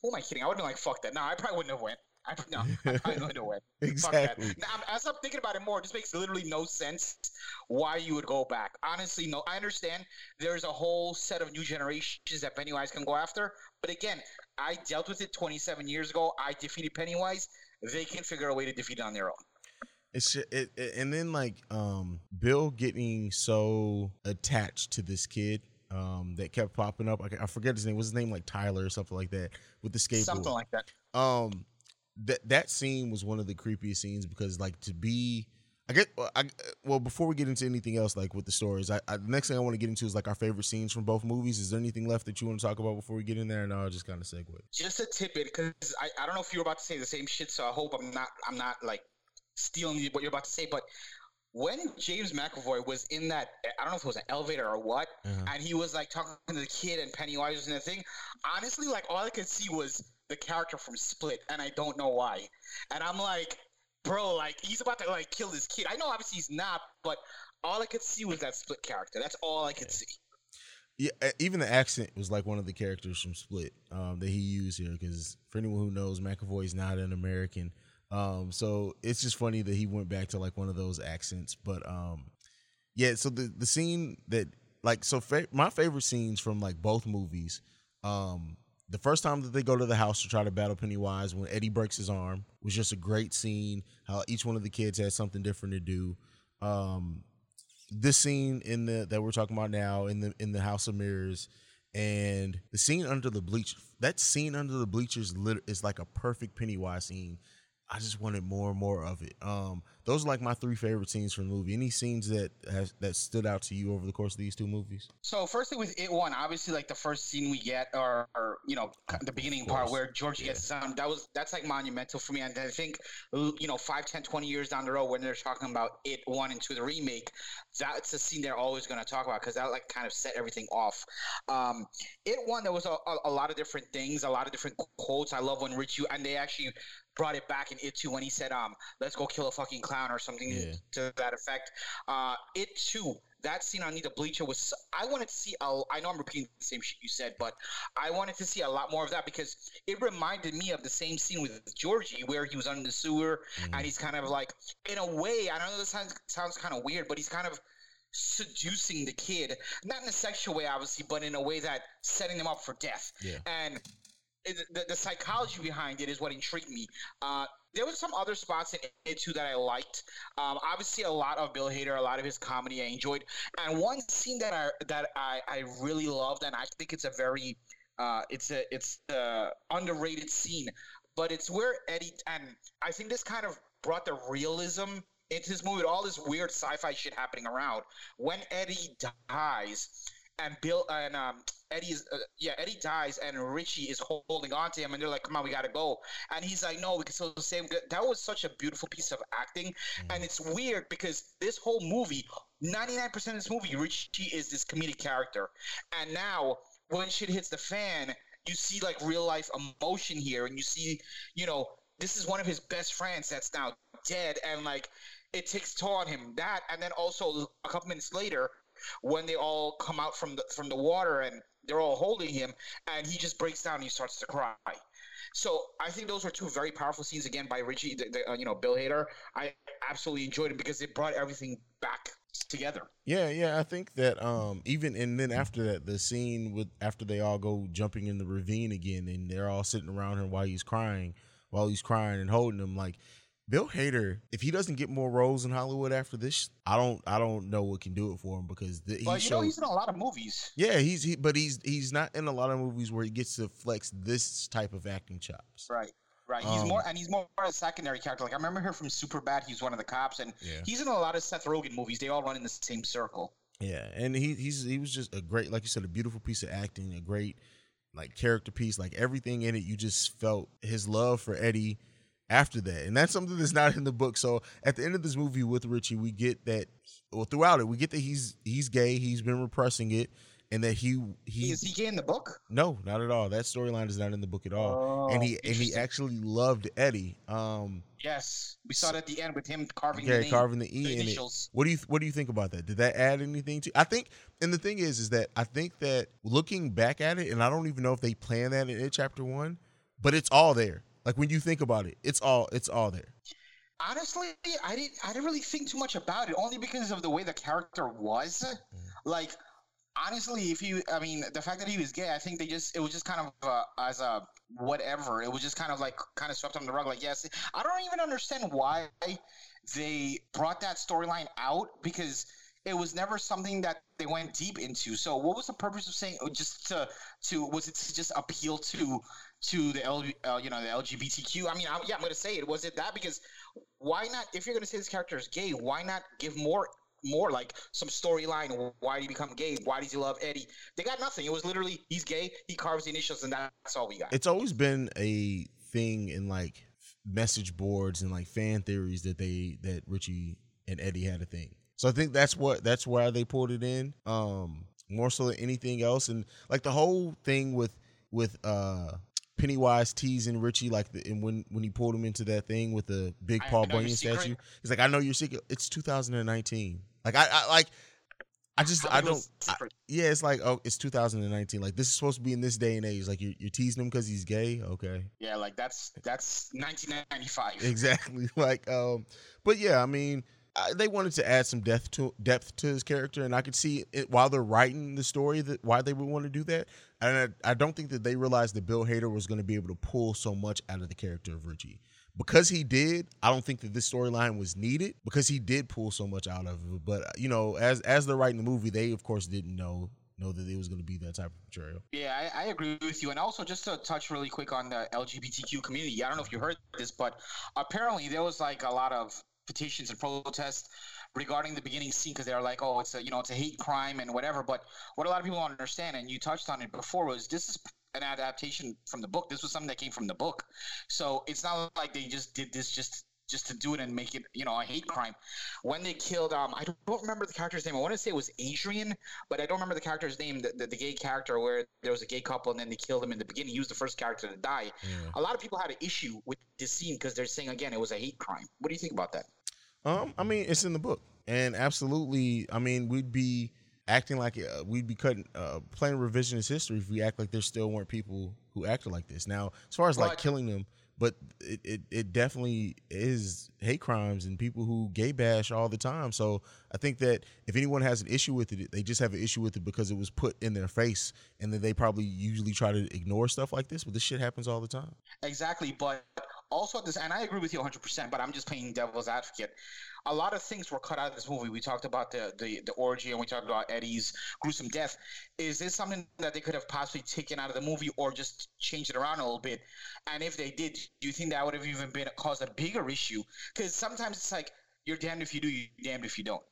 who am I kidding? I would have been like, fuck that. No, I probably wouldn't have went. I, no, I probably wouldn't have went. Fuck that. exactly Now, as I'm thinking about it more, it just makes literally no sense why you would go back. Honestly, no. I understand there's a whole set of new generations that Pennywise can go after, but again, I dealt with it 27 years ago. I defeated Pennywise. They can figure a way to defeat it on their own. It's it, it, and then like um Bill getting so attached to this kid um that kept popping up. I, I forget his name. What's his name? Like Tyler or something like that with the skateboard. Something like that. um that that scene was one of the creepiest scenes because like to be I get I well before we get into anything else like with the stories I, I the next thing I want to get into is like our favorite scenes from both movies is there anything left that you want to talk about before we get in there and I'll just kind of segue Just a tidbit, because I, I don't know if you were about to say the same shit, so I hope I'm not I'm not like stealing what you're about to say, but when James McAvoy was in that, I don't know if it was an elevator or what, Uh-huh. and he was like talking to the kid and Pennywise was in the thing. Honestly, like all I could see was the character from Split, and I don't know why. And I'm like, bro, like he's about to like kill this kid. I know obviously he's not, but all I could see was that Split character. That's all I could see. Yeah, even the accent was like one of the characters from Split um, that he used here. Because for anyone who knows, McAvoy is not an American, um, so it's just funny that he went back to like one of those accents. But um, yeah, so the the scene that like so fa- my favorite scenes from like both movies. Um, the first time that they go to the house to try to battle Pennywise when Eddie breaks his arm was just a great scene. How each one of the kids had something different to do. Um, this scene in the that we're talking about now in the in the House of Mirrors and the scene under the bleach that scene under the bleachers is like a perfect Pennywise scene. I just wanted more and more of it. Um, those are like my three favorite scenes from the movie. Any scenes that has that stood out to you over the course of these two movies? So firstly, with it one, obviously, like the first scene we get, or, or you know, the beginning part where Georgie Yeah. gets down, that was that's like monumental for me. And I think, you know, 5, 10, 20 years down the road, when they're talking about it one and two, the remake, that's a scene they're always going to talk about because that like kind of set everything off. Um, it one, there was a, a, a lot of different things, a lot of different quotes. I love when Richie and they actually brought it back in it too when he said, um, let's go kill a fucking clown or something Yeah. to that effect. Uh, it too, that scene on Need a Bleacher was, I wanted to see, a, I know I'm repeating the same shit you said, but I wanted to see a lot more of that because it reminded me of the same scene with Georgie where he was under the sewer Mm-hmm. and he's kind of like, in a way, I know this sounds, sounds kind of weird, but he's kind of seducing the kid, not in a sexual way, obviously, but in a way that setting them up for death. Yeah. And the, the psychology behind it is what intrigued me. Uh, there was some other spots in it too that I liked. Um, obviously, a lot of Bill Hader, a lot of his comedy I enjoyed, and one scene that I that I, I really loved, and I think it's a very uh, it's a it's a underrated scene, but it's where Eddie and I think this kind of brought the realism into this movie. All this weird sci-fi shit happening around when Eddie dies and Bill and um, Eddie is uh, yeah Eddie dies and Richie is holding on to him and they're like come on we gotta go. And he's like no we can still save that was such a beautiful piece of acting. And it's weird because this whole movie 99% of this movie Richie is this comedic character. And now when shit hits the fan you see like real life emotion here and you see you know this is one of his best friends that's now dead and like it takes toll on him. That and then also a couple minutes later when they all come out from the from the water and they're all holding him and he just breaks down and he starts to cry so I think those were two very powerful scenes again by Richie, the, the, uh, you know, Bill Hader. I absolutely enjoyed it because it brought everything back together. Yeah, yeah, I think that um even and then after that the scene with after they all go jumping in the ravine again and they're all sitting around him while he's crying, while he's crying and holding him like Bill Hader, if he doesn't get more roles in Hollywood after this, I don't I don't know what can do it for him because the, he But you know, he's in a lot of movies. Yeah, he's he, but he's he's not in a lot of movies where he gets to flex this type of acting chops. Right. Right. He's Um, more and he's more a secondary character. Like I remember her from Superbad. He's one of the cops, and Yeah. he's in a lot of Seth Rogen movies. They all run in the same circle. Yeah, and he he's he was just a great, like you said, a beautiful piece of acting, a great like character piece, like everything in it. You just felt his love for Eddie after that, and that's something that's not in the book. So at the end of this movie with Richie, we get that, well, throughout it, we get that he's he's gay, he's been repressing it, and that he he Is he gay in the book? no, not at all. That storyline is not in the book at all, and he Oh, and he actually loved Eddie. Um, Yes, we saw it at the end with him carving the name, carving the E the in it. initials. What do you what do you think about that? Did that add anything to? I think, and the thing is, is that I think that looking back at it, and I don't even know if they planned that in it, chapter one, but it's all there. Like when you think about it, it's all it's all there. Honestly, I didn't. I didn't really think too much about it, only because of the way the character was. Like, honestly, if you, I mean, the fact that he was gay, I think they just, it was just kind of uh, as a whatever. It was just kind of like, kind of swept under the rug. Like, yes, I don't even understand why they brought that storyline out because it was never something that they went deep into. So, what was the purpose of saying? oh, Just to, to was it to just appeal to, to the L, uh, you know, the LGBTQ? I mean, I, yeah, I'm gonna say it. Was it that because why not? If you're gonna say this character is gay, why not give more? More like some storyline. Why did he become gay? Why does he love Eddie? They got nothing. It was literally he's gay. He carves the initials, and that's all we got. It's always been a thing in like message boards and like fan theories that they that Richie and Eddie had a thing. So I think that's what that's why they pulled it in. Um more so than anything else. And like the whole thing with with uh Pennywise teasing Richie like the and when when he pulled him into that thing with the big I Paul Bunyan statue. He's like, I know your secret. It's 2019. Like I, I like I just How I don't. I- yeah, it's like oh, it's 2019. Like this is supposed to be in this day and age. Like you're, you're teasing him because he's gay. Okay, yeah, like that's that's 1995. exactly. Like um, but yeah, I mean, I, they wanted to add some depth to depth to his character, and I could see it while they're writing the story that why they would want to do that. And I, I don't think that they realized that Bill Hader was going to be able to pull so much out of the character of Richie. Because he did, I don't think that this storyline was needed because he did pull so much out of it. But you know, as as they're writing the movie, they of course didn't know know that it was going to be that type of material. Yeah, I, I agree with you. And also, just to touch really quick on the LGBTQ community, I don't know if you heard this, but apparently there was like a lot of petitions and protests regarding the beginning scene because they're like, oh, it's a you know it's a hate crime and whatever. But what a lot of people don't understand, and you touched on it before, was this is an adaptation from the book. This was something that came from the book, so it's not like they just did this just just to do it and make it you know a hate crime. When they killed, um, I don't remember the character's name. I want to say it was Adrian, but I don't remember the character's name. The, the, the gay character where there was a gay couple and then they killed him in the beginning. He was the first character to die. Yeah. A lot of people had an issue with this scene because they're saying again it was a hate crime. What do you think about that? Um, I mean, it's in the book, and absolutely, I mean, we'd be acting like uh, we'd be cutting, uh, playing revisionist history if we act like there still weren't people who acted like this. Now, as far as like But- killing them, but it, it it definitely is hate crimes and people who gay bash all the time. So I think that if anyone has an issue with it, they just have an issue with it because it was put in their face, and then they probably usually try to ignore stuff like this. But this shit happens all the time. Exactly, but also this, and I agree with you 100. percent But I'm just playing devil's advocate. A lot of things were cut out of this movie. We talked about the the, the orgy, and we talked about Eddie's gruesome death. Is this something that they could have possibly taken out of the movie, or just changed it around a little bit? And if they did, do you think that would have even been caused a bigger issue? Because sometimes it's like you're damned if you do, you're damned if you don't.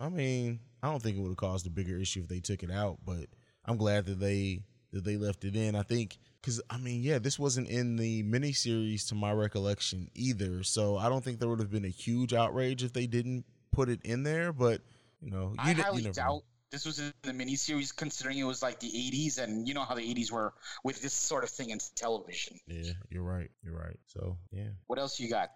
I mean, I don't think it would have caused a bigger issue if they took it out, but I'm glad that they that they left it in. I think because I mean, yeah, this wasn't in the miniseries to my recollection either, so I don't think there would have been a huge outrage if they didn't put it in there. But you know, you, I d- highly doubt know. this was in the miniseries, considering it was like the 80s, and you know how the 80s were with this sort of thing in television. Yeah, you're right. You're right. So yeah. What else you got?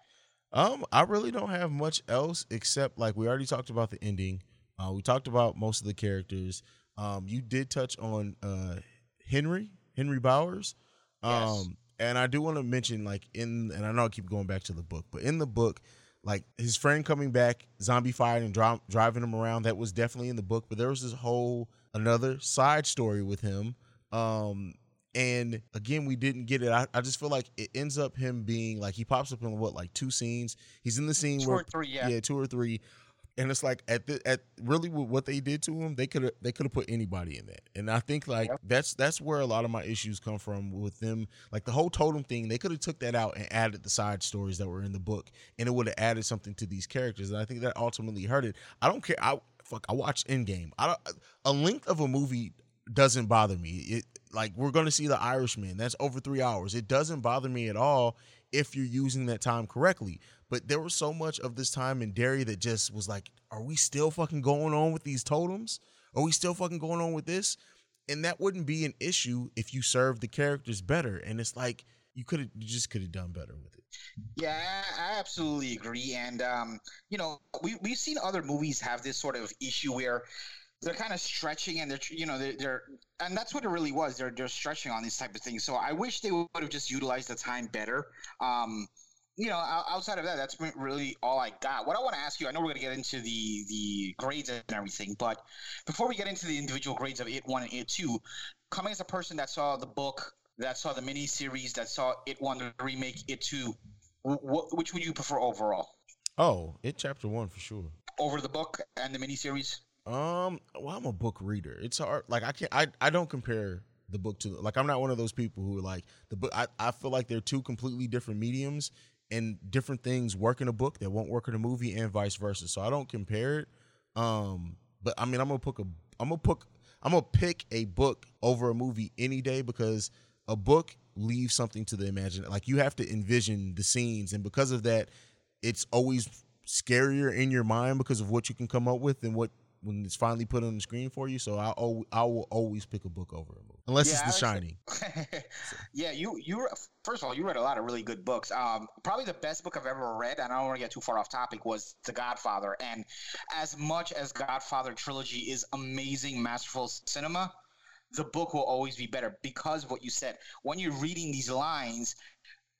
Um, I really don't have much else except like we already talked about the ending. Uh, we talked about most of the characters. Um, you did touch on uh Henry Henry Bowers. Um, Yes. and I do want to mention like in and I know I keep going back to the book, but in the book, like his friend coming back, zombie fired and dri- driving him around, that was definitely in the book. But there was this whole another side story with him. Um, and again, we didn't get it. I, I just feel like it ends up him being like he pops up in what like two scenes. He's in the scene Two where or three, yeah. yeah, two or three. And it's like at the at really with what they did to him, they could have they could have put anybody in that. And I think like Yep. that's that's where a lot of my issues come from with them. Like the whole totem thing, they could have took that out and added the side stories that were in the book, and it would have added something to these characters. And I think that ultimately hurt it. I don't care. I fuck. I watched Endgame. I don't, a length of a movie doesn't bother me. It like we're gonna see the Irishman. That's over three hours. It doesn't bother me at all if you're using that time correctly. But there was so much of this time in Derry that just was like, are we still fucking going on with these totems? Are we still fucking going on with this? And that wouldn't be an issue if you served the characters better. And it's like you could have, you just could have done better with it. Yeah, I absolutely agree. And um, you know, we we've seen other movies have this sort of issue where they're kind of stretching and they're you know they're, they're and that's what it really was. They're they're stretching on these type of things. So I wish they would have just utilized the time better. Um, you know, outside of that, that's really all I got. What I want to ask you, I know we're going to get into the the grades and everything, but before we get into the individual grades of it one and it two, coming as a person that saw the book, that saw the mini series, that saw it one, the remake, it two, wh- wh- which would you prefer overall? Oh, it chapter one for sure. Over the book and the mini series? Um, well, I'm a book reader. It's hard. Like I can't. I I don't compare the book to like I'm not one of those people who are like the book. I I feel like they're two completely different mediums and different things work in a book that won't work in a movie and vice versa. So I don't compare it. Um, but I mean, I'm gonna pick a. I'm gonna pick. I'm gonna pick a book over a movie any day because a book leaves something to the imagination. Like you have to envision the scenes, and because of that, it's always scarier in your mind because of what you can come up with and what when it's finally put on the screen for you. So I I will always pick a book over a movie unless Yeah, it's The Shining. yeah, you you first of all you read a lot of really good books. Um, probably the best book I've ever read, and I don't want to get too far off topic, was The Godfather. And as much as Godfather trilogy is amazing, masterful cinema, the book will always be better because of what you said. When you're reading these lines,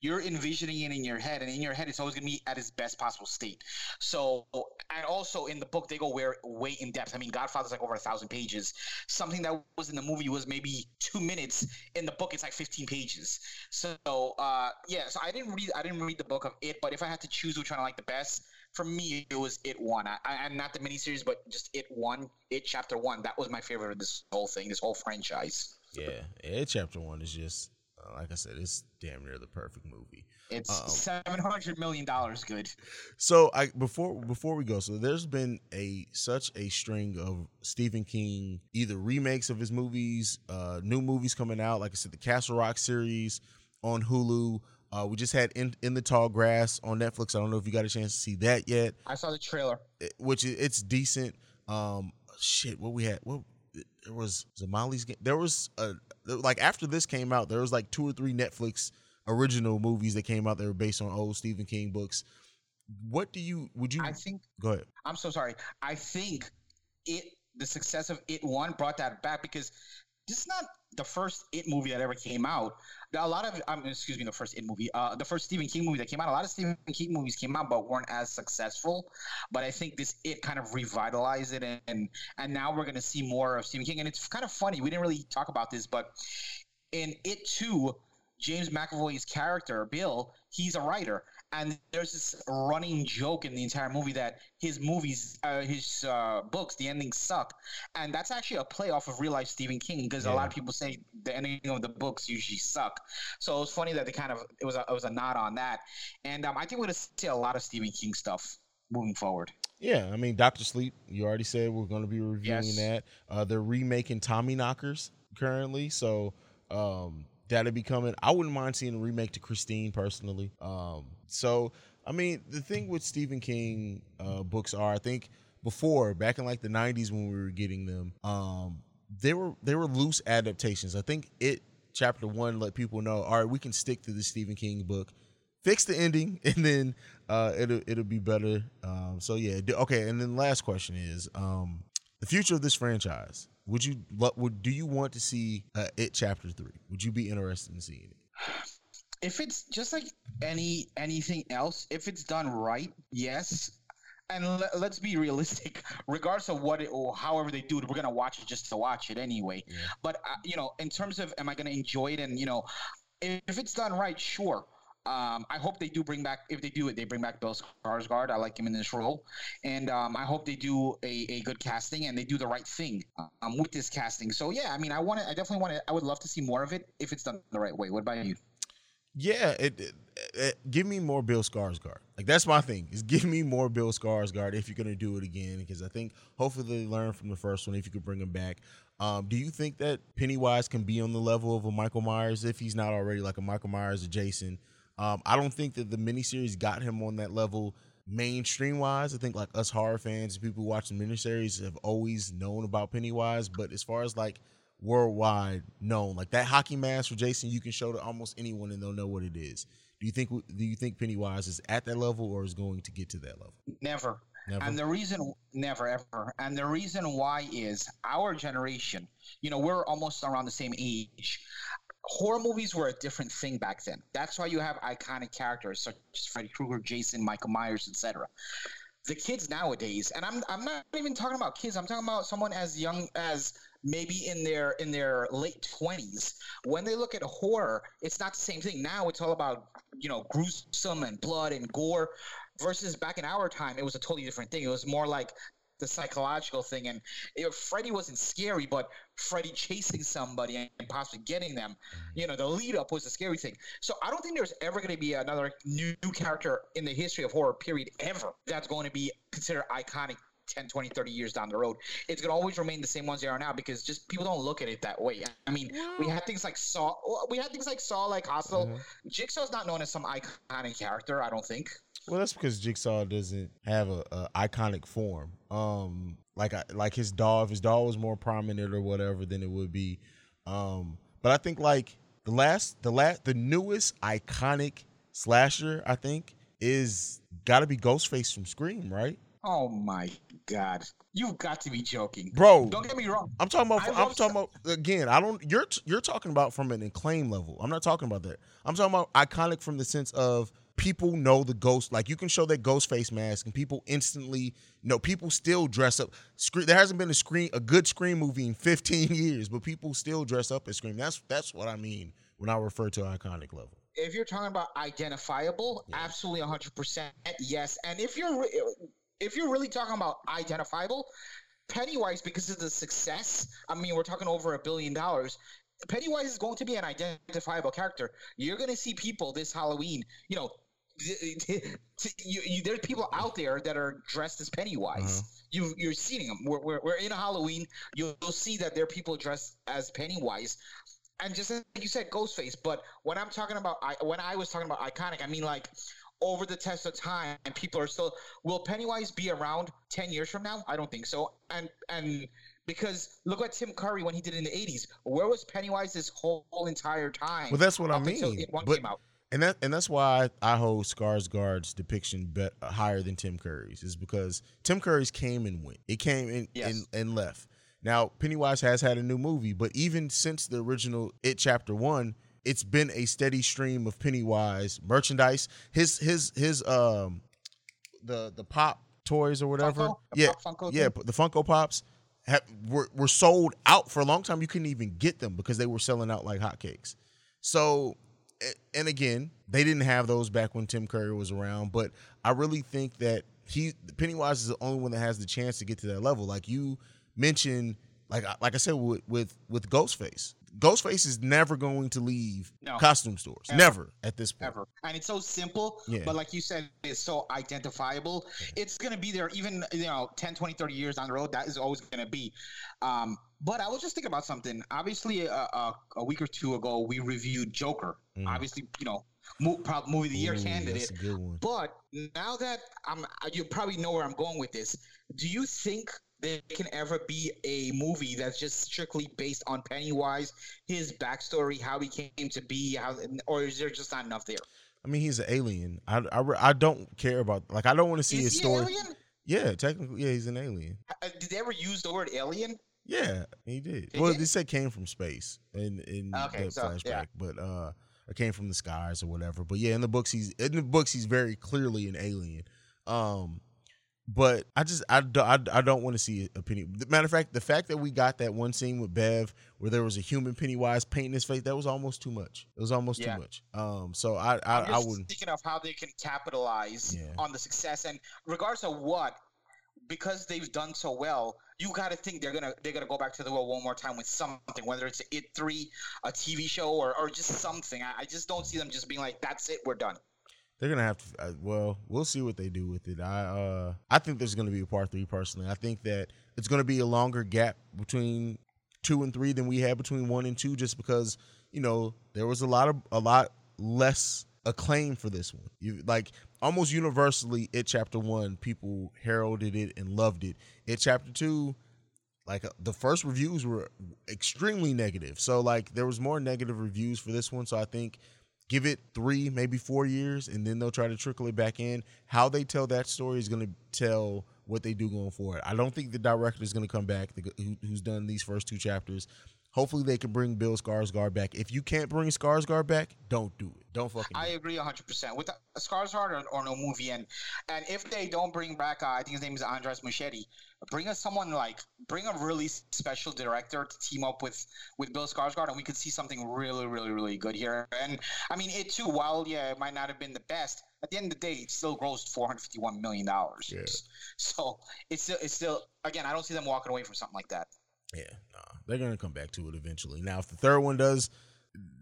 you're envisioning it in your head, and in your head, it's always going to be at its best possible state. So, and also in the book, they go where way in depth. I mean, Godfather's like over a thousand pages. Something that was in the movie was maybe two minutes. In the book, it's like 15 pages. So, uh, yeah. So I didn't read, I didn't read the book of it, but if I had to choose which one I like the best, for me, it was It One. I, I not the miniseries, but just It One, It Chapter One. That was my favorite of this whole thing, this whole franchise. Yeah, yeah. Chapter one is just like I said, it's damn near the perfect movie. It's Um, seven hundred million dollars good. So I before before we go, so there's been a such a string of Stephen King either remakes of his movies, uh, new movies coming out. Like I said, the Castle Rock series on Hulu. Uh, we just had in in the tall grass on Netflix. I don't know if you got a chance to see that yet. I saw the trailer. which it's decent. Um, shit, what we had, what there was Zamali's game. There was a like after this came out, there was like two or three Netflix original movies that came out that were based on old Stephen King books. What do you would you I think go ahead? I'm so sorry. I think it the success of it one brought that back because is not the first it movie that ever came out. A lot of um, excuse me, the first it movie, uh, the first Stephen King movie that came out. A lot of Stephen King movies came out but weren't as successful. But I think this it kind of revitalized it, and and, now we're gonna see more of Stephen King. And it's kind of funny. We didn't really talk about this, but in it too. James McAvoy's character, Bill, he's a writer, and there's this running joke in the entire movie that his movies, uh, his uh, books, the endings suck, and that's actually a play off of real life Stephen King because a lot of people say the ending of the books usually suck. So it's funny that they kind of it was a, it was a nod on that, and um, I think we're gonna see a lot of Stephen King stuff moving forward. Yeah, I mean Doctor Sleep. You already said we're going to be reviewing Yes. that. Uh, they're remaking Tommyknockers currently, so um, that'll be coming. I wouldn't mind seeing a remake to Christine personally. Um, so I mean, the thing with Stephen King uh, books are, I think before back in like the '90s when we were getting them, um, they were they were loose adaptations. I think it chapter one let people know, all right, we can stick to the Stephen King book fix the ending and then uh it'll it'll be better um so yeah okay and then last question is um the future of this franchise would you would do you want to see uh, it chapter 3 would you be interested in seeing it if it's just like any anything else, if it's done right, yes. And le- let's be realistic. Regardless of what it or however they do it, we're gonna watch it just to watch it anyway. Yeah. But uh, you know, in terms of am I gonna enjoy it? And you know, if, if it's done right, sure. Um, I hope they do bring back. If they do it, they bring back Bill Skarsgård. I like him in this role, and um, I hope they do a, a good casting and they do the right thing um, with this casting. So yeah, I mean, I want to. I definitely want to. I would love to see more of it if it's done the right way. What about you? yeah it, it, it- give me more bill skarsgård like that's my thing is give me more bill skarsgård if you're gonna do it again because i think hopefully they learn from the first one if you could bring him back um, do you think that pennywise can be on the level of a michael myers if he's not already like a michael myers or jason um, i don't think that the miniseries got him on that level mainstream wise i think like us horror fans and people watching miniseries have always known about pennywise but as far as like worldwide known. Like that hockey mask for Jason, you can show to almost anyone and they'll know what it is. Do you think do you think Pennywise is at that level or is going to get to that level? Never. Never. And the reason, never ever. And the reason why is our generation. You know, we're almost around the same age. Horror movies were a different thing back then. That's why you have iconic characters such as Freddy Krueger, Jason, Michael Myers, etc. The kids nowadays, and I'm I'm not even talking about kids. I'm talking about someone as young as maybe in their in their late 20s when they look at horror it's not the same thing now it's all about you know gruesome and blood and gore versus back in our time it was a totally different thing it was more like the psychological thing and it, freddy wasn't scary but freddy chasing somebody and possibly getting them you know the lead up was the scary thing so i don't think there's ever going to be another new character in the history of horror period ever that's going to be considered iconic 10, 20, 30 years down the road. It's going to always remain the same ones they are now because just people don't look at it that way. I mean, we had things like Saw. We had things like Saw, like Hostel. Mhm. Jigsaw's not known as some iconic character, I don't think. Well, that's because Jigsaw doesn't have a, a iconic form. Um, like I, like his doll, if his doll was more prominent or whatever, then it would be. Um, but I think like the last, the last, the newest iconic slasher, I think, is got to be Ghostface from Scream, right, Oh my God. You've got to be joking. bro? Don't get me wrong. I'm talking about. I I'm talking about again. I don't. You're you're talking about from an acclaim level. I'm not talking about that. I'm talking about iconic from the sense of people know the ghost. Like you can show that ghost face mask, and people instantly know. People still dress up. Scream. There hasn't been a screen a good screen movie in 15 years, but people still dress up as scream. That's that's what I mean when I refer to iconic level. if you're talking about identifiable, Yeah. absolutely 100% yes. And if you're re- if you're really talking about identifiable, Pennywise because of the success, I mean, we're talking over a billion dollars. Pennywise is going to be an identifiable character. You're going to see people this Halloween, you know, you, you, there's people out there that are dressed as Pennywise. Uh-huh. You, you're seeing them. We're, we're, we're in Halloween. You'll, you'll see that there are people dressed as Pennywise and just like you said, Ghostface. But when I'm talking about, I, when I was talking about iconic, I mean like over the test of time, and people are still. Will Pennywise be around ten years from now? I don't think so. And and because look at Tim Curry when he did it in the '80s. Where was Pennywise this whole, entire time? Well, that's what I mean. one But came out. And that and that's why I, hold Skarsgård's depiction bet, higher than Tim Curry's is because Tim Curry's came and went. It came and, Yes. and and left. Now Pennywise has had a new movie, but even since the original It Chapter One, it's been a steady stream of Pennywise merchandise. His his his um the the pop toys or whatever. Funko? Yeah, Funko yeah, thing? the Funko Pops. Have, were, were sold out for a long time. You couldn't even get them because they were selling out like hotcakes. So, and again, they didn't have those back when Tim Curry was around. But I really think that he Pennywise is the only one that has the chance to get to that level. Like you mentioned, like I- like I said with with with Ghostface, Ghostface is never going to leave No. costume stores. Ever. Never at this point. ever. And it's so simple, Yeah. but like you said, it's so identifiable. It's going to be there even, you know, 10, 20, 30 years down the road. That is always going to be. Um, but I was just thinking about something. Obviously, a, a, a week or two ago, we reviewed Joker. Mhm. Obviously, you know, mo- prob- movie of the year Ooh, candidate. That's a good one. But now that I'm, you probably know where I'm going with this. Do you think there can ever be a movie that's just strictly based on Pennywise, his backstory, how he came to be, how, or is there just not enough there? I mean, he's an alien. I, I, I don't care about like I don't want to see Is his he story. Yeah, technically, yeah, he's an alien. Uh, Did they ever use the word alien? Yeah, he did. He well, did? they said came from space in in Okay, the so, flashback, yeah. but uh, it came from the skies or whatever. But yeah, in the books, he's in the books, he's very clearly an alien. Um, but I just I, I, I don't want to see a penny. Matter of fact, the fact that we got that one scene with Bev where there was a human Pennywise painting his face, that was almost too much. It was almost Yeah. too much. Um, so I I, I wouldn't. thinking of how they can capitalize Yeah. on the success, and regardless of what, because they've done so well, you got to think they're gonna they're gonna go back to the well one more time with something, whether it's It Three, a TV show, or or just something. I, I just don't see them just being like, "That's it, we're done." They're gonna have to. Uh, well, we'll see what they do with it. I uh, I think there's gonna be a part three. Personally, I think that it's gonna be a longer gap between two and three than we had between one and two, just because you know there was a lot of a lot less acclaim for this one. You like almost universally, it chapter one people heralded it and loved it. It chapter two. Like uh, the first reviews were extremely negative, so like there was more negative reviews for this one. So I think give it three, maybe four years, and then they'll try to trickle it back in. How they tell that story is going to tell what they do going forward. I don't think the director is going to come back, the, who, who's done these first two chapters. Hopefully, they can bring Bill Skarsgård back. If you can't bring Skarsgård back, don't do it. Don't fucking. I agree 100% with the Skarsgård or, or no movie, and and if they don't bring back, uh, I think his name is Andres Muschietti, bring us someone like bring a really special director to team up with with Bill Skarsgård, and we could see something really, really, really good here. And I mean, it too, while yeah, it might not have been the best, at the end of the day, it still grossed 451 million dollars. Yeah. So it's still it's still again, I don't see them walking away from something like that. Yeah, nah, they're gonna come back to it eventually. Now, if the third one does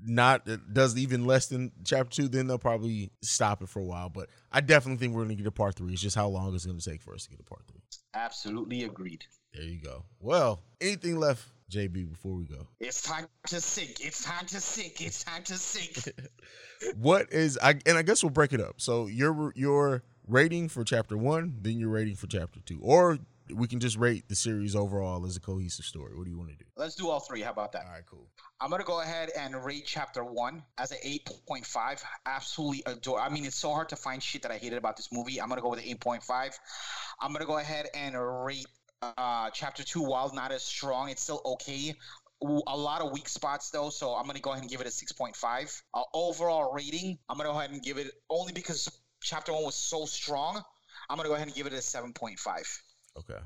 not uh, does even less than chapter two, then they'll probably stop it for a while. But I definitely think we're gonna get a part three. It's just how long it's gonna take for us to get a part three. Absolutely agreed. There you go. Well, anything left, JB, before we go? It's time to sink. It's time to sink. It's time to sink. What is I and I guess we'll break it up. So your your rating for chapter one, then your rating for chapter two, or we can just rate the series overall as a cohesive story. What do you want to do? Let's do all three. How about that? All right, cool. I'm gonna go ahead and rate chapter one as an 8.5. Absolutely adore. I mean, it's so hard to find shit that I hated about this movie. I'm gonna go with an 8.5. I'm gonna go ahead and rate uh, chapter two. While not as strong, it's still okay. a lot of weak spots though, so I'm gonna go ahead and give it a 6.5. Uh, overall rating, I'm gonna go ahead and give it only because chapter one was so strong. I'm gonna go ahead and give it a 7.5. Okay.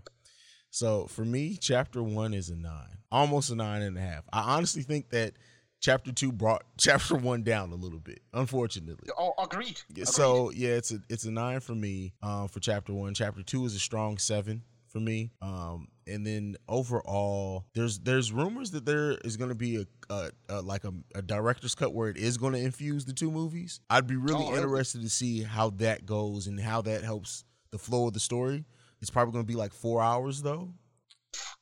So for me, chapter one is a nine, almost a nine and a half. I honestly think that chapter two brought chapter one down a little bit, unfortunately. Oh, agreed. Yeah, so yeah, it's a it's a nine for me um, for chapter one. Chapter two is a strong seven for me. Um, and then overall, there's there's rumors that there is going to be a, a, a like a, a director's cut where it is going to infuse the two movies. I'd be really Oh, really? interested to see how that goes and how that helps the flow of the story. It's probably going to be like four hours though.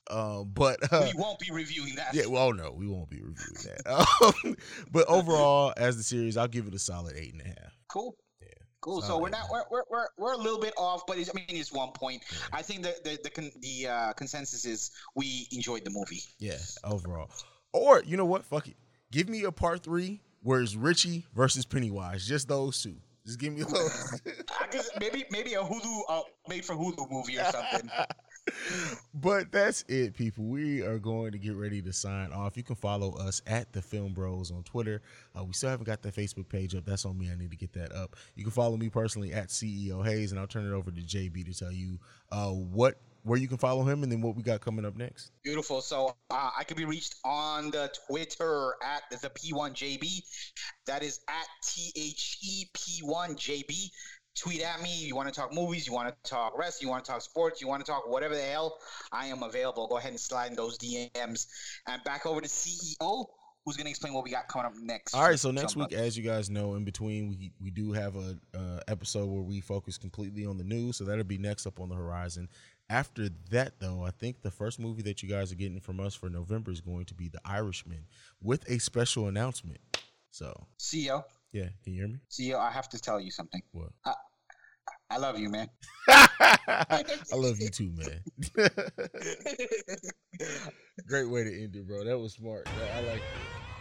Um, but uh, we won't be reviewing that. yeah, well, no, we won't be reviewing that. Um, but overall, as the series, I'll give it a solid eight and a half. Cool. Yeah. Cool. So we're not we're, we're, we're, we're a little bit off, but it's, I mean it's one point. I think the the the, con, the uh, consensus is we enjoyed the movie. Yeah, overall. Or you know what? Fuck it. Give me a part three where it's Richie versus Pennywise. Just those two. Just give me those. I guess maybe maybe a Hulu uh, made for Hulu movie or something. but that's it, people. We are going to get ready to sign off. You can follow us at the Film Bros on Twitter. Uh, we still haven't got the Facebook page up. That's on me. I need to get that up. You can follow me personally at CEO Hayes, and I'll turn it over to JB to tell you uh, what where you can follow him and then what we got coming up next. Beautiful. So uh, I can be reached on the Twitter at the P1JB. That is at T H E P1JB. Tweet at me. You want to talk movies? You want to talk rest? You want to talk sports? You want to talk whatever the hell? I am available. Go ahead and slide in those DMs. And back over to CEO, who's going to explain what we got coming up next. All right, so next week, up. as you guys know, in between we we do have a uh, episode where we focus completely on the news, so that'll be next up on the horizon. After that, though, I think the first movie that you guys are getting from us for November is going to be The Irishman with a special announcement. So, CEO, yeah, can you hear me? CEO, I have to tell you something. What? I love you, man. I love you too, man. Great way to end it, bro. That was smart. I like it.